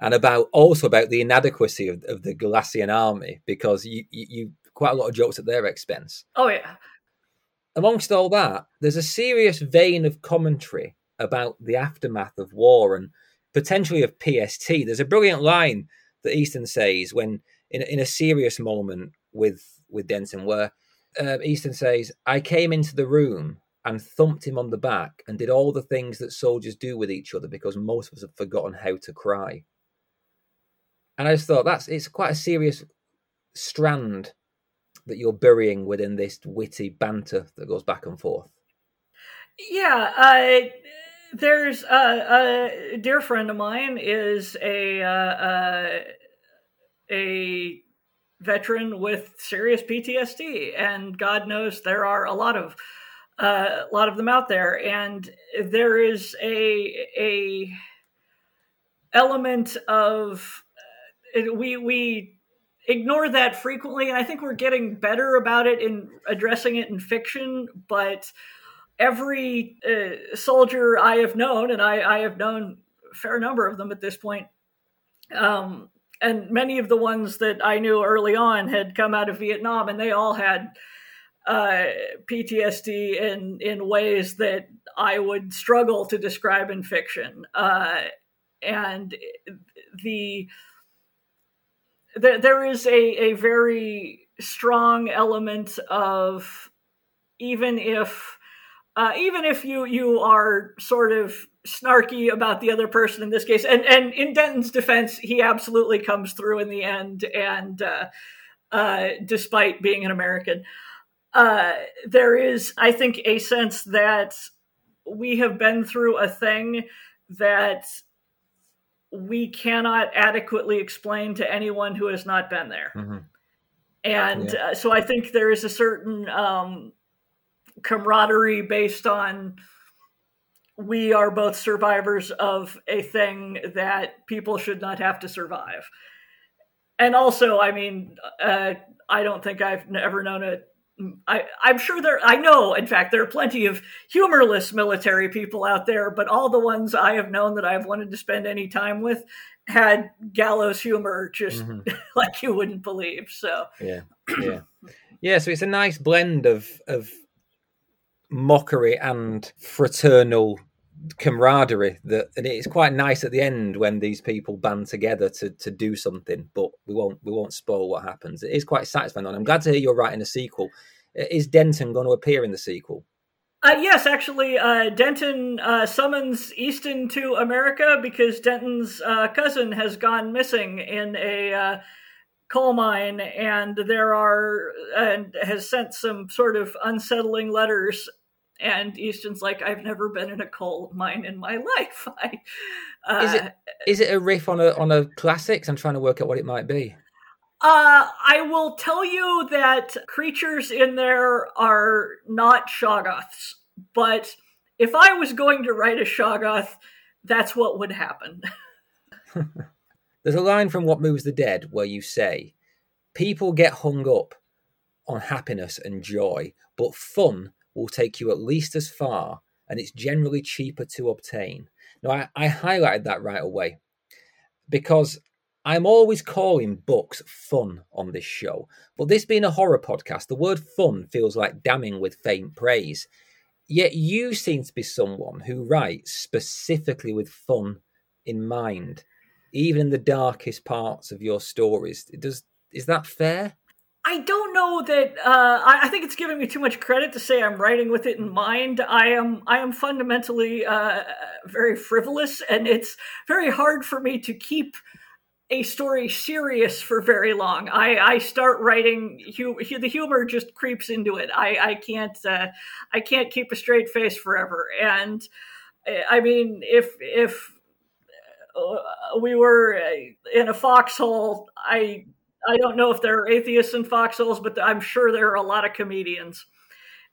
and about also about the inadequacy of, of the Gallacian army, because you, you, you quite a lot of jokes at their expense. Oh yeah. Amongst all that, there's a serious vein of commentary about the aftermath of war and potentially of PST. There's a brilliant line that Easton says when in in a serious moment with with Denton, where uh, Easton says, "I came into the room and thumped him on the back and did all the things that soldiers do with each other because most of us have forgotten how to cry." And I just thought that's it's quite a serious strand that you're burying within this witty banter that goes back and forth? Yeah, uh, there's uh, a dear friend of mine is a uh, uh a veteran with serious PTSD, and God knows there are a lot of uh, a lot of them out there, and there is a a element of uh, we we ignore that frequently, and I think we're getting better about it in addressing it in fiction, but every uh, soldier I have known, and I, I, have known a fair number of them at this point, um, and many of the ones that I knew early on had come out of Vietnam, and they all had uh, PTSD in in ways that I would struggle to describe in fiction, uh, and the there, there is a, a very strong element of even if uh, even if you you are sort of snarky about the other person in this case, and and in Denton's defense, he absolutely comes through in the end, and uh, uh, despite being an American, uh, there is, I think, a sense that we have been through a thing that we cannot adequately explain to anyone who has not been there. Mm-hmm. And yeah. uh, so I think there is a certain um, camaraderie based on we are both survivors of a thing that people should not have to survive. And also, I mean, uh, I don't think I've ever known a I, I'm sure there, I know, in fact, there are plenty of humorless military people out there, but all the ones I have known that I've wanted to spend any time with had gallows humor just mm-hmm. <laughs> like you wouldn't believe. So, yeah, yeah. <clears throat> Yeah, so it's a nice blend of, of mockery and fraternal camaraderie that and it's quite nice at the end when these people band together to to do something but we won't we won't spoil what happens. It is quite satisfying and i'm glad to hear you're writing a sequel. Is denton going to appear in the sequel? Uh, yes, actually, uh, Denton uh, summons Easton to America because Denton's uh, cousin has gone missing in a uh, coal mine, and there are and has sent some sort of unsettling letters and Easton's like, I've never been in a coal mine in my <laughs> life. <laughs> I, uh, is it is it a riff on a on a classics? I'm trying to work out what it might be. Uh, I will tell you that creatures in there are not Shoggoths, but if I was going to write a Shoggoth, that's what would happen. <laughs> There's a line from What Moves the Dead where you say, People get hung up on happiness and joy, but fun will take you at least as far and it's generally cheaper to obtain. Now, I, I highlighted that right away because I'm always calling books fun on this show. But this being a horror podcast, the word fun feels like damning with faint praise. Yet you seem to be someone who writes specifically with fun in mind, even in the darkest parts of your stories. Does is that fair? I don't know that. Uh, I, think it's giving me too much credit to say I'm writing with it in mind. I am. I am fundamentally uh, very frivolous, and it's very hard for me to keep a story serious for very long. I, I start writing. Hu- the humor just creeps into it. I, I can't. Uh, I can't keep a straight face forever. And uh, I mean, if if uh, we were in a foxhole, I I don't know if there are atheists in foxholes, but I'm sure there are a lot of comedians.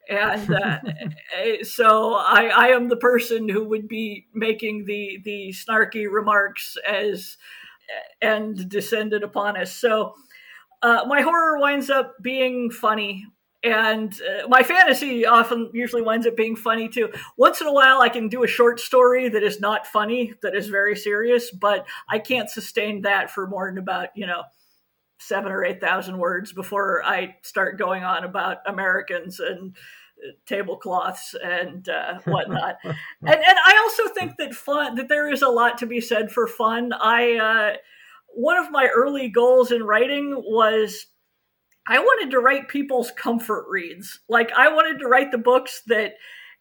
And uh, <laughs> eh, so I, I am the person who would be making the the snarky remarks as and descended upon us. So uh, my horror winds up being funny and uh, my fantasy often usually winds up being funny too once in a while i can do a short story that is not funny that is very serious but i can't sustain that for more than about you know seven or eight thousand words before I start going on about Americans and uh, tablecloths and uh, <laughs> whatnot. and and I also think that fun that there is a lot to be said for fun. I uh, one of my early goals in writing was I wanted to write people's comfort reads. Like I wanted to write the books that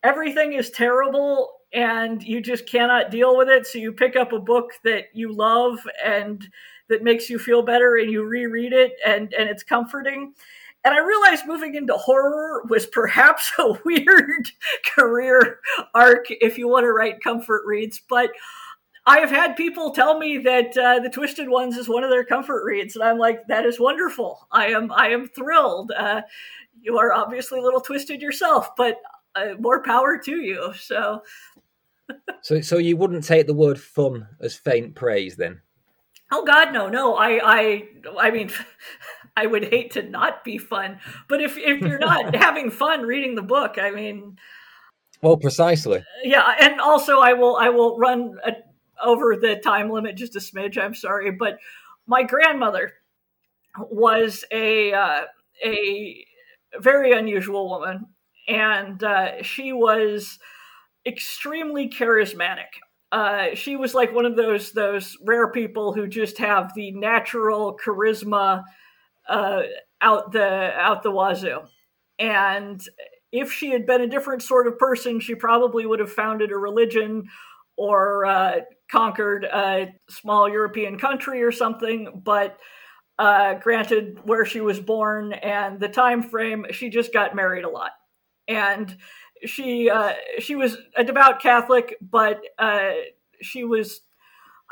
everything is terrible and you just cannot deal with it so you pick up a book that you love and that makes you feel better and you reread it and and it's comforting And I realized moving into horror was perhaps <laughs> a weird career arc if you want to write comfort reads. But I have had people tell me that uh, the Twisted Ones is one of their comfort reads, and I'm like, that is wonderful. I am, I am thrilled. Uh, you are obviously a little twisted yourself, but uh, more power to you. So, so, so you wouldn't take the word "fun" as faint praise, then? Oh God, no, no. I, I, I mean, <laughs> I would hate to not be fun, but if if you're <laughs> not having fun reading the book, I mean, well, precisely. Yeah, and also I will I will run a, over the time limit just a smidge. I'm sorry, but my grandmother was a uh, a very unusual woman, and uh, she was extremely charismatic. Uh, she was like one of those those rare people who just have the natural charisma uh, out the out the wazoo. And if she had been a different sort of person, she probably would have founded a religion or uh, conquered a small European country or something. But uh, granted, where she was born and the time frame, she just got married a lot, and she uh, she was a devout Catholic, but uh, she was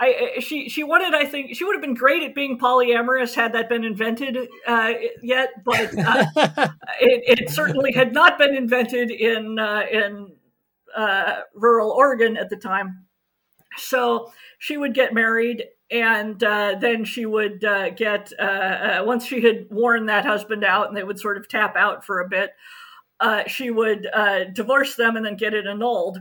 I she she wanted I think she would have been great at being polyamorous had that been invented uh, yet, but uh, <laughs> it, it, certainly had not been invented in uh, in uh, rural Oregon at the time. So she would get married, and uh, then she would uh, get once she had worn that husband out, and they would sort of tap out for a bit. Uh, she would uh, divorce them and then get it annulled.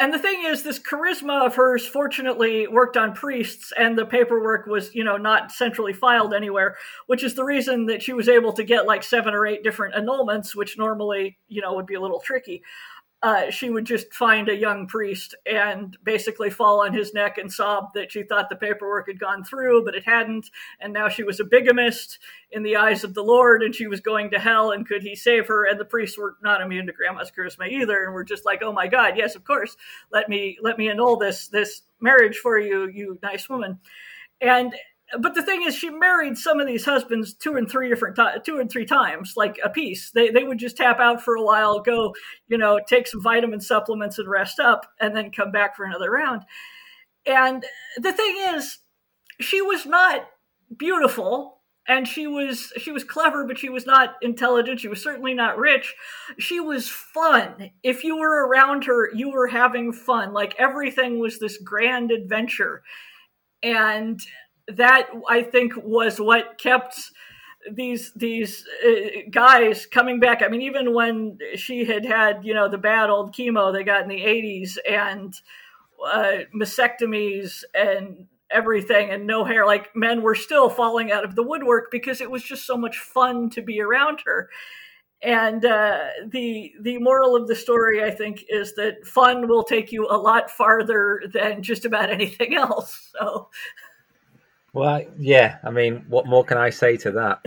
And the thing is, this charisma of hers fortunately worked on priests, and the paperwork was, you know, not centrally filed anywhere, which is the reason that she was able to get like seven or eight different annulments, which normally, you know, would be a little tricky uh, she would just find a young priest and basically fall on his neck and sob that she thought the paperwork had gone through, but it hadn't. And now she was a bigamist in the eyes of the Lord and she was going to hell. And could he save her? And the priests were not immune to grandma's charisma either. And we're just like, oh my God, yes, of course. Let me, let me annul this, this marriage for you, you nice woman. And but the thing is, she married some of these husbands two and three different two and three times, like a piece. They they would just tap out for a while, go, you know, take some vitamin supplements and rest up, and then come back for another round. And the thing is, she was not beautiful, and she was she was clever, but she was not intelligent. She was certainly not rich. She was fun. If you were around her, you were having fun. Like everything was this grand adventure, and that I think was what kept these these uh, guys coming back. I mean, even when she had had you know the bad old chemo they got in the '80s and uh, mastectomies and everything and no hair, like men were still falling out of the woodwork because it was just so much fun to be around her. And uh, the the moral of the story, I think, is that fun will take you a lot farther than just about anything else. So. Well, yeah. I mean, what more can I say to that?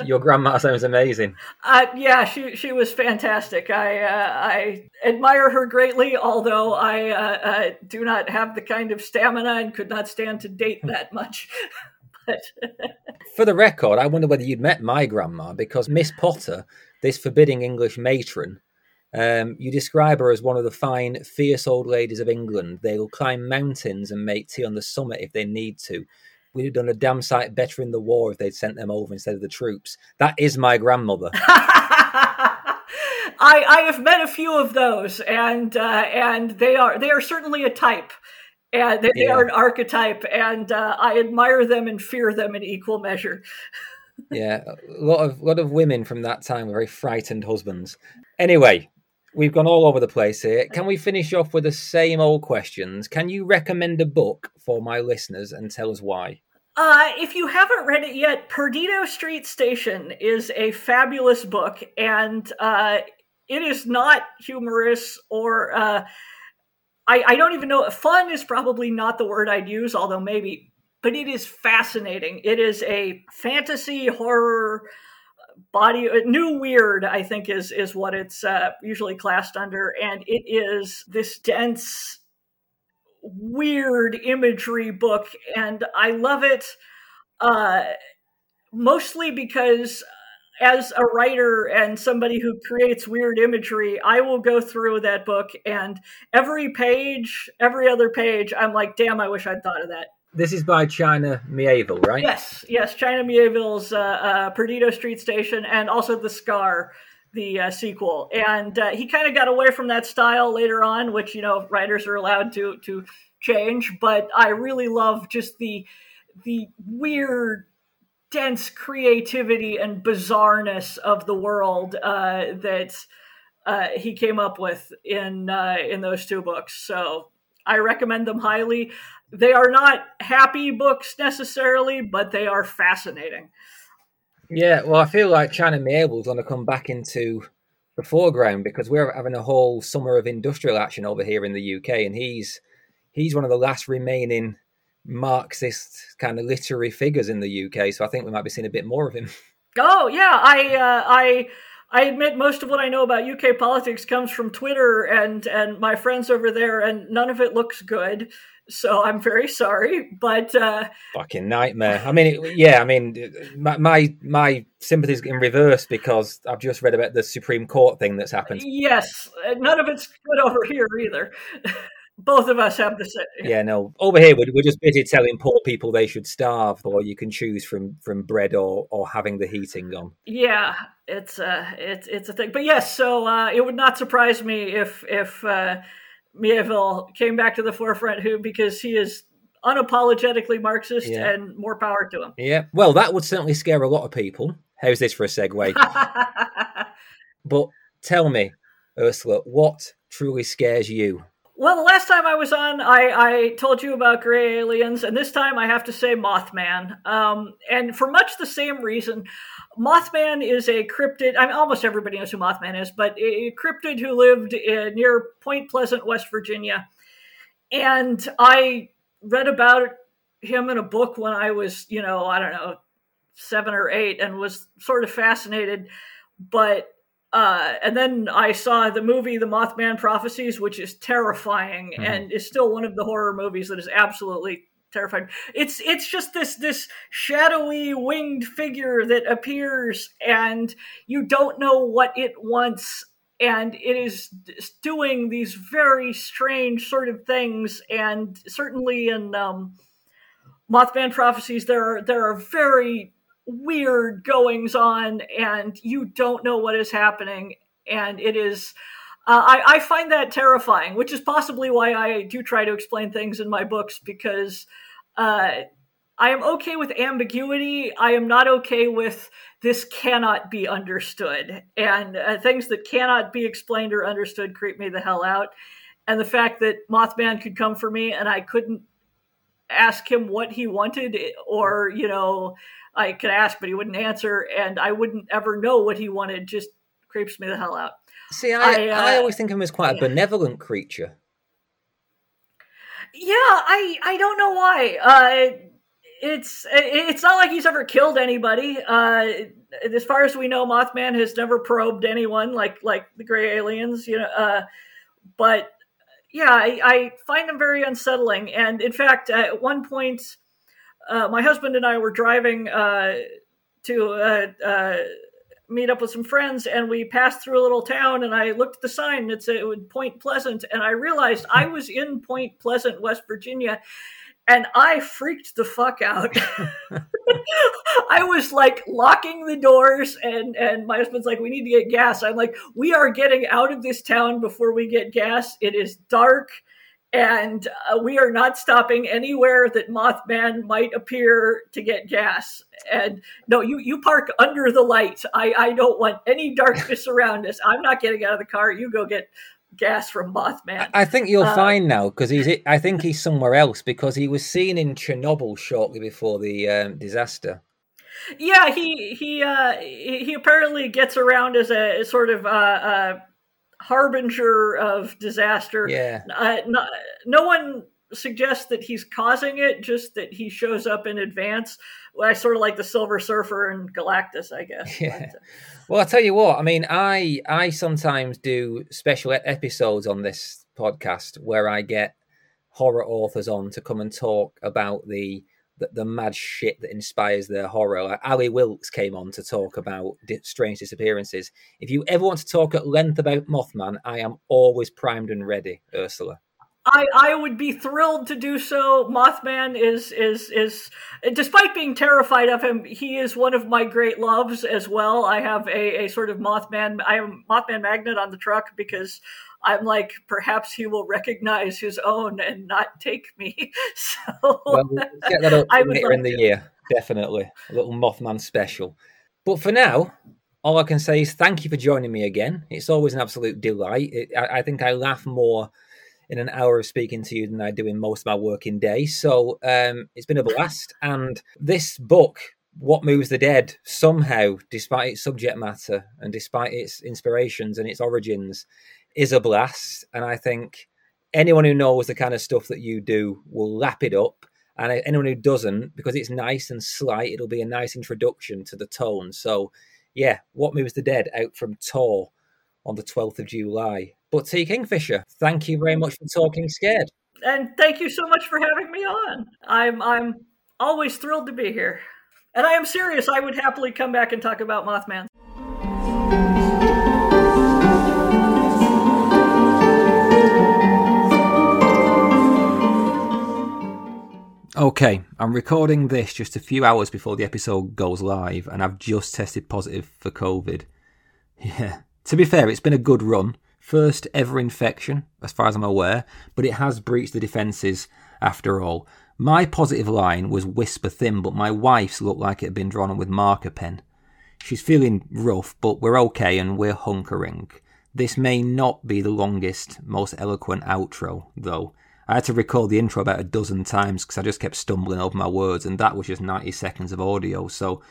<laughs> Your grandma sounds amazing. Uh, yeah, she she was fantastic. I uh, I admire her greatly, although I uh, uh do not have the kind of stamina and could not stand to date that <laughs> much. but <laughs> for the record, I wonder whether you'd met my grandma because Miss Potter, this forbidding English matron, um, you describe her as one of the fine, fierce old ladies of England. They will climb mountains and make tea on the summit if they need to we'd have done a damn sight better in the war if they'd sent them over instead of the troops. That is my grandmother. <laughs> I, I have met a few of those, and uh, and they are they are certainly a type, and they, yeah. they are an archetype, and uh, I admire them and fear them in equal measure. yeah, a lot of lot of women from that time were very frightened husbands. Anyway, We've gone all over the place here. Can we finish off with the same old questions? Can you recommend a book for my listeners and tell us why? Uh, if you haven't read it yet, Perdido Street Station is a fabulous book, and uh, it is not humorous or uh, I, I don't even know. Fun is probably not the word I'd use, although maybe, but it is fascinating. It is a fantasy horror body uh, new weird i think is is what it's uh, usually classed under. And it is this dense weird imagery book. And i love it uh, mostly because as a writer and somebody who creates weird imagery, I will go through that book. And every page, every other page, I'm like, damn, I wish I'd thought of that. This is by China Mieville, right? Yes, yes. China Mieville's uh, uh, Perdido Street Station and also The Scar, the uh, sequel. And uh, he kind of got away from that style later on, which, you know, writers are allowed to, to change. But I really love just the, the weird dense creativity and bizarreness of the world uh, that uh, he came up with in in those two books. So I recommend them highly. They are not happy books necessarily, but they are fascinating. Yeah, well, I feel like China is going to come back into the foreground because we're having a whole summer of industrial action over here in the UK, and he's he's one of the last remaining Marxist kind of literary figures in the UK. So I think we might be seeing a bit more of him. Oh yeah, I uh, I I admit most of what I know about UK politics comes from Twitter and and my friends over there, and none of it looks good. So I'm very sorry, but uh, fucking nightmare. I mean, it, yeah, I mean, my, my my sympathies in reverse because I've just read about the Supreme Court thing that's happened. Yes, none of it's good over here either. <laughs> both of us have the same. Yeah, no. <laughs> Over here, we're, we're just busy telling poor people they should starve, or you can choose from from bread or or having the heating on. Yeah, it's uh it's it's a thing. But yes, so uh, it would not surprise me if if uh, Mieville came back to the forefront, who because he is unapologetically Marxist, yeah. and more power to him. Yeah, well, that would certainly scare a lot of people. How's this for a segue? <laughs> but tell me, Ursula, what truly scares you? Well, the last time I was on, I, I told you about gray aliens, and this time I have to say Mothman. Um, and for much the same reason, Mothman is a cryptid. I mean, almost everybody knows who Mothman is, but a cryptid who lived in, near Point Pleasant, West Virginia. And I read about him in a book when I was, you know, I don't know, seven or eight, and was sort of fascinated. But uh, and then I saw the movie The Mothman Prophecies, which is terrifying mm-hmm. and is still one of the horror movies that is absolutely terrifying. It's it's just this this shadowy winged figure that appears and you don't know what it wants and it is doing these very strange sort of things and certainly in um, Mothman Prophecies there are there are very weird goings on and you don't know what is happening. And it is uh, I, I, find that terrifying which is possibly why i do try to explain things in my books because uh, i am okay with ambiguity. I am not okay with this cannot be understood. And uh, things that cannot be explained or understood creep me the hell out. And the fact that mothman could come for me and i couldn't ask him what he wanted or you know I could ask, but he wouldn't answer, and I wouldn't ever know what he wanted. Just creeps me the hell out. See, I, I, uh, I always think of him as quite a benevolent creature. Yeah, I I don't know why. Uh, it's it's not like he's ever killed anybody. Uh, as far as we know, Mothman has never probed anyone like like the gray aliens. You know, uh, but yeah, I, I, find them very unsettling. And in fact, at one point, uh, my husband and I were driving uh, to uh, uh, meet up with some friends, and we passed through a little town. And I looked at the sign; it said it Point Pleasant, and I realized I was in Point Pleasant, West Virginia, and I freaked the fuck out. <laughs> I was like locking the doors, and and my husband's like, "We need to get gas." I'm like, "We are getting out of this town before we get gas. It is dark." and uh, we are not stopping anywhere that Mothman might appear to get gas. And no, you you park under the light. I I don't want any darkness around us. I'm not getting out of the car. You go get gas from Mothman. I think you'll uh, find now because he's. I think he's somewhere else because he was seen in Chernobyl shortly before the um, disaster. Yeah, he he uh, he apparently gets around as a sort of uh, uh harbinger of disaster. Yeah. Uh, no, no, one suggests that he's causing it, just that he shows up in advance. Well, I sort of like the Silver Surfer and Galactus, I guess. <laughs> Yeah. But, uh, well, I'll tell you what. I mean, I I sometimes do special episodes on this podcast where I get horror authors on to come and talk about the the, the mad shit that inspires their horror. Like Ali Wilkes came on to talk about di- strange disappearances. If you ever want to talk at length about Mothman, I am always primed and ready, Ursula. I, I would be thrilled to do so. Mothman is is is despite being terrified of him, he is one of my great loves as well. I have a, a sort of Mothman I am Mothman magnet on the truck because I'm like perhaps he will recognize his own and not take me. <laughs> So well, we'll get that up later in the to. year, definitely a little Mothman special. But for now, all I can say is thank you for joining me again. It's always an absolute delight. It, I, I think I laugh more in an hour of speaking to you than I do in most of my working day. So um, it's been a blast. And this book, What Moves the Dead, somehow, despite its subject matter and despite its inspirations and its origins, is a blast. And I think anyone who knows the kind of stuff that you do will lap it up. And anyone who doesn't, because it's nice and slight, it'll be a nice introduction to the tone. So, yeah, What Moves the Dead out from Tor on the 12th of July. But T. Kingfisher, thank you very much for talking scared. And thank you so much for having me on. I'm I'm always thrilled to be here. And I am serious. I would happily come back and talk about Mothman. Okay, I'm recording this just a few hours before the episode goes live, and I've just tested positive for COVID. <laughs> Yeah. To be fair, it's been a good run. First ever infection, as far as I'm aware, but it has breached the defences after all. My positive line was whisper thin, but my wife's looked like it had been drawn on with marker pen. She's feeling rough, but we're okay and we're hunkering. This may not be the longest, most eloquent outro, though. I had to record the intro about a dozen times because I just kept stumbling over my words, and that was just 90 seconds of audio, so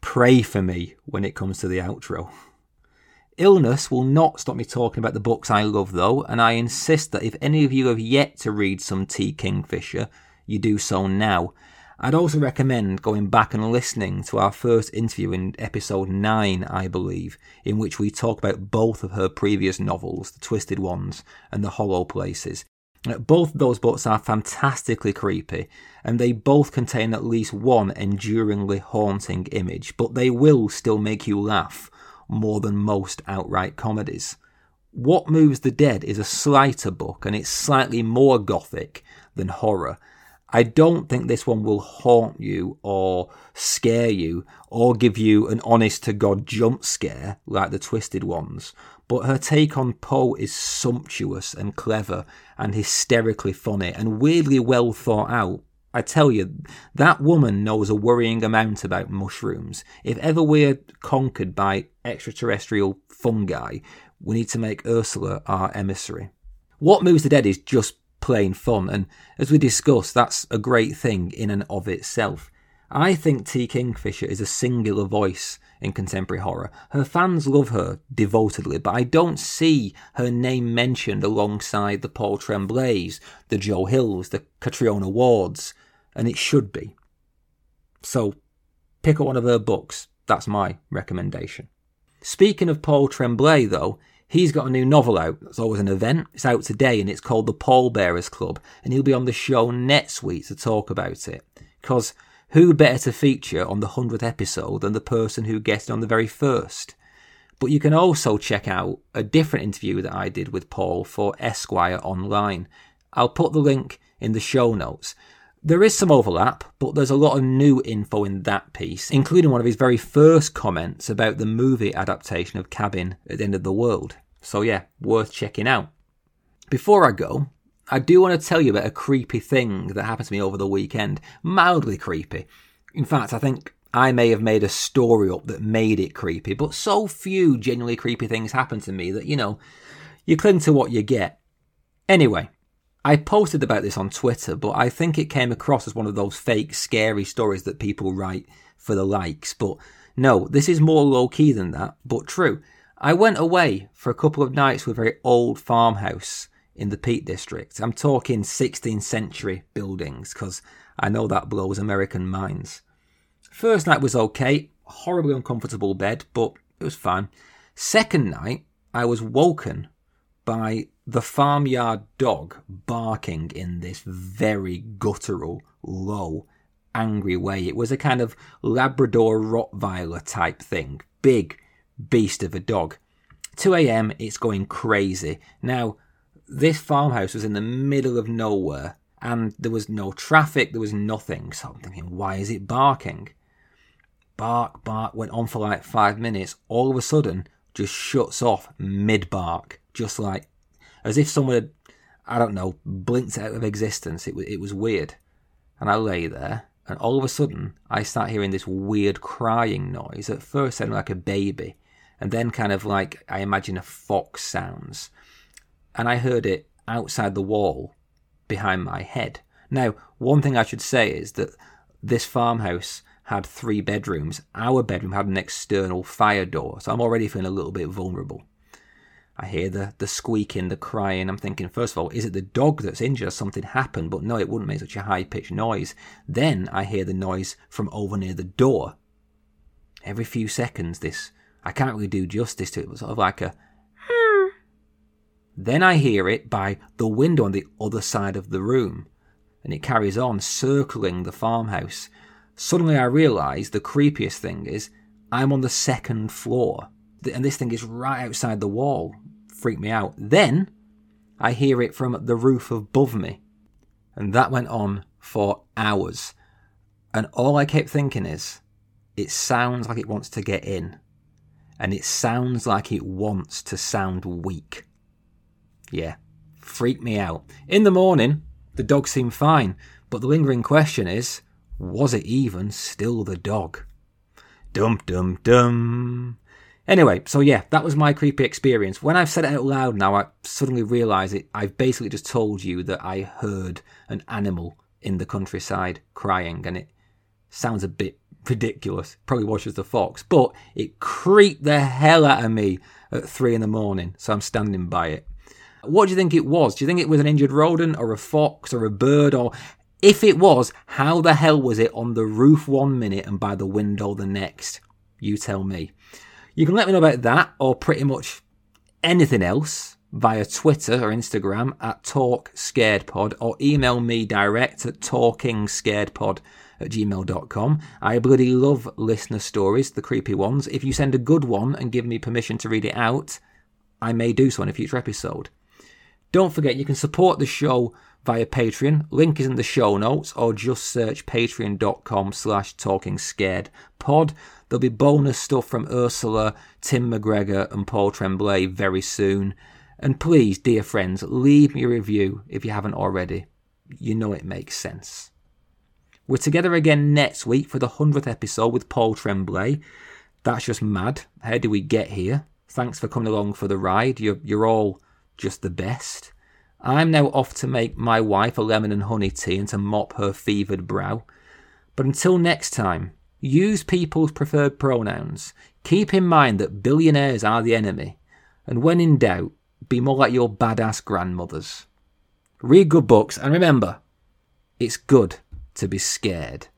pray for me when it comes to the outro. <laughs> Illness will not stop me talking about the books I love, though, and I insist that if any of you have yet to read some T. Kingfisher, you do so now. I'd also recommend going back and listening to our first interview in episode 9, I believe, in which we talk about both of her previous novels, The Twisted Ones and The Hollow Places. Uh, both those books are fantastically creepy, and they both contain at least one enduringly haunting image, but they will still make you laugh more than most outright comedies. What Moves the Dead is a slighter book and it's slightly more gothic than horror. I don't think this one will haunt you or scare you or give you an honest to God jump scare like the Twisted ones, but her take on Poe is sumptuous and clever and hysterically funny and weirdly well thought out I tell you, that woman knows a worrying amount about mushrooms. If ever we're conquered by extraterrestrial fungi, we need to make Ursula our emissary. What Moves the Dead is just plain fun, and as we discussed, that's a great thing in and of itself. I think T. Kingfisher is a singular voice in contemporary horror. Her fans love her devotedly, but I don't see her name mentioned alongside the Paul Tremblays, the Joe Hills, the Catriona Wards, and it should be. So, pick up one of her books. That's my recommendation. Speaking of Paul Tremblay, though, he's got a new novel out. It's always an event. It's out today and it's called The Pallbearers Club, and he'll be on the show next week to talk about it. Because who better to feature on the 100th episode than the person who guested on the very first? But you can also check out a different interview that I did with Paul for Esquire Online. I'll put the link in the show notes. There is some overlap, but there's a lot of new info in that piece, including one of his very first comments about the movie adaptation of Cabin at the End of the World. So, yeah, worth checking out. Before I go, I do want to tell you about a creepy thing that happened to me over the weekend. Mildly creepy. In fact, I think I may have made a story up that made it creepy, but so few genuinely creepy things happen to me that, you know, you cling to what you get. Anyway, I posted about this on Twitter, but I think it came across as one of those fake, scary stories that people write for the likes. But no, this is more low key than that, but true. I went away for a couple of nights to a very old farmhouse in the Peak District. I'm talking 16th century buildings, because I know that blows American minds. First night was okay, horribly uncomfortable bed, but it was fine. Second night, I was woken by the farmyard dog barking in this very guttural, low, angry way. It was a kind of Labrador Rottweiler type thing. Big beast of a dog. 2 a.m., it's going crazy. Now, this farmhouse was in the middle of nowhere and there was no traffic, there was nothing. So I'm thinking, why is it barking? Bark, bark, went on for like five minutes. All of a sudden, just shuts off mid bark, just like as if someone had, I don't know, blinked out of existence. It was, it was weird. And I lay there, and all of a sudden, I start hearing this weird crying noise. At first, sounding like a baby, and then kind of like I imagine a fox sounds. And I heard it outside the wall behind my head. Now, one thing I should say is that this farmhouse had three bedrooms. Our bedroom had an external fire door, so I'm already feeling a little bit vulnerable. I hear the, the squeaking, the crying. I'm thinking, first of all, is it the dog that's injured? Something happened, but no, it wouldn't make such a high pitched noise. Then I hear the noise from over near the door. Every few seconds, this, I can't really do justice to it, but sort of like a. Hmm. then I hear it by the window on the other side of the room, and it carries on, circling the farmhouse. Suddenly I realise the creepiest thing is I'm on the second floor, and this thing is right outside the wall, freaked me out. Then I hear it from the roof above me. And that went on for hours. And all I kept thinking is, it sounds like it wants to get in. And it sounds like it wants to sound weak. Yeah, freaked me out. In the morning, the dog seemed fine. But the lingering question is, was it even still the dog? Dum dum dum. Anyway, so yeah, that was my creepy experience. When I've said it out loud now, I suddenly realise it. I've basically just told you that I heard an animal in the countryside crying, and it sounds a bit ridiculous. Probably was just a fox, but it creeped the hell out of me at three in the morning, so I'm standing by it. What do you think it was? Do you think it was an injured rodent, or a fox, or a bird, or if it was, how the hell was it on the roof one minute and by the window the next? You tell me. You can let me know about that or pretty much anything else via Twitter or Instagram at TalkScaredPod or email me direct at TalkingScaredPod at gmail.com. I bloody love listener stories, the creepy ones. If you send a good one and give me permission to read it out, I may do so in a future episode. Don't forget you can support the show via Patreon. Link is in the show notes or just search patreon.com slash talking scared pod. There'll be bonus stuff from Ursula, Tim McGregor, and Paul Tremblay very soon. And please, dear friends, leave me a review if you haven't already. You know it makes sense. We're together again next week for the 100th episode with Paul Tremblay. That's just mad. How did we get here? Thanks for coming along for the ride. You're, you're all just the best. I'm now off to make my wife a lemon and honey tea and to mop her fevered brow. But until next time, Use people's preferred pronouns. Keep in mind that billionaires are the enemy. And when in doubt, be more like your badass grandmothers. Read good books and remember, it's good to be scared.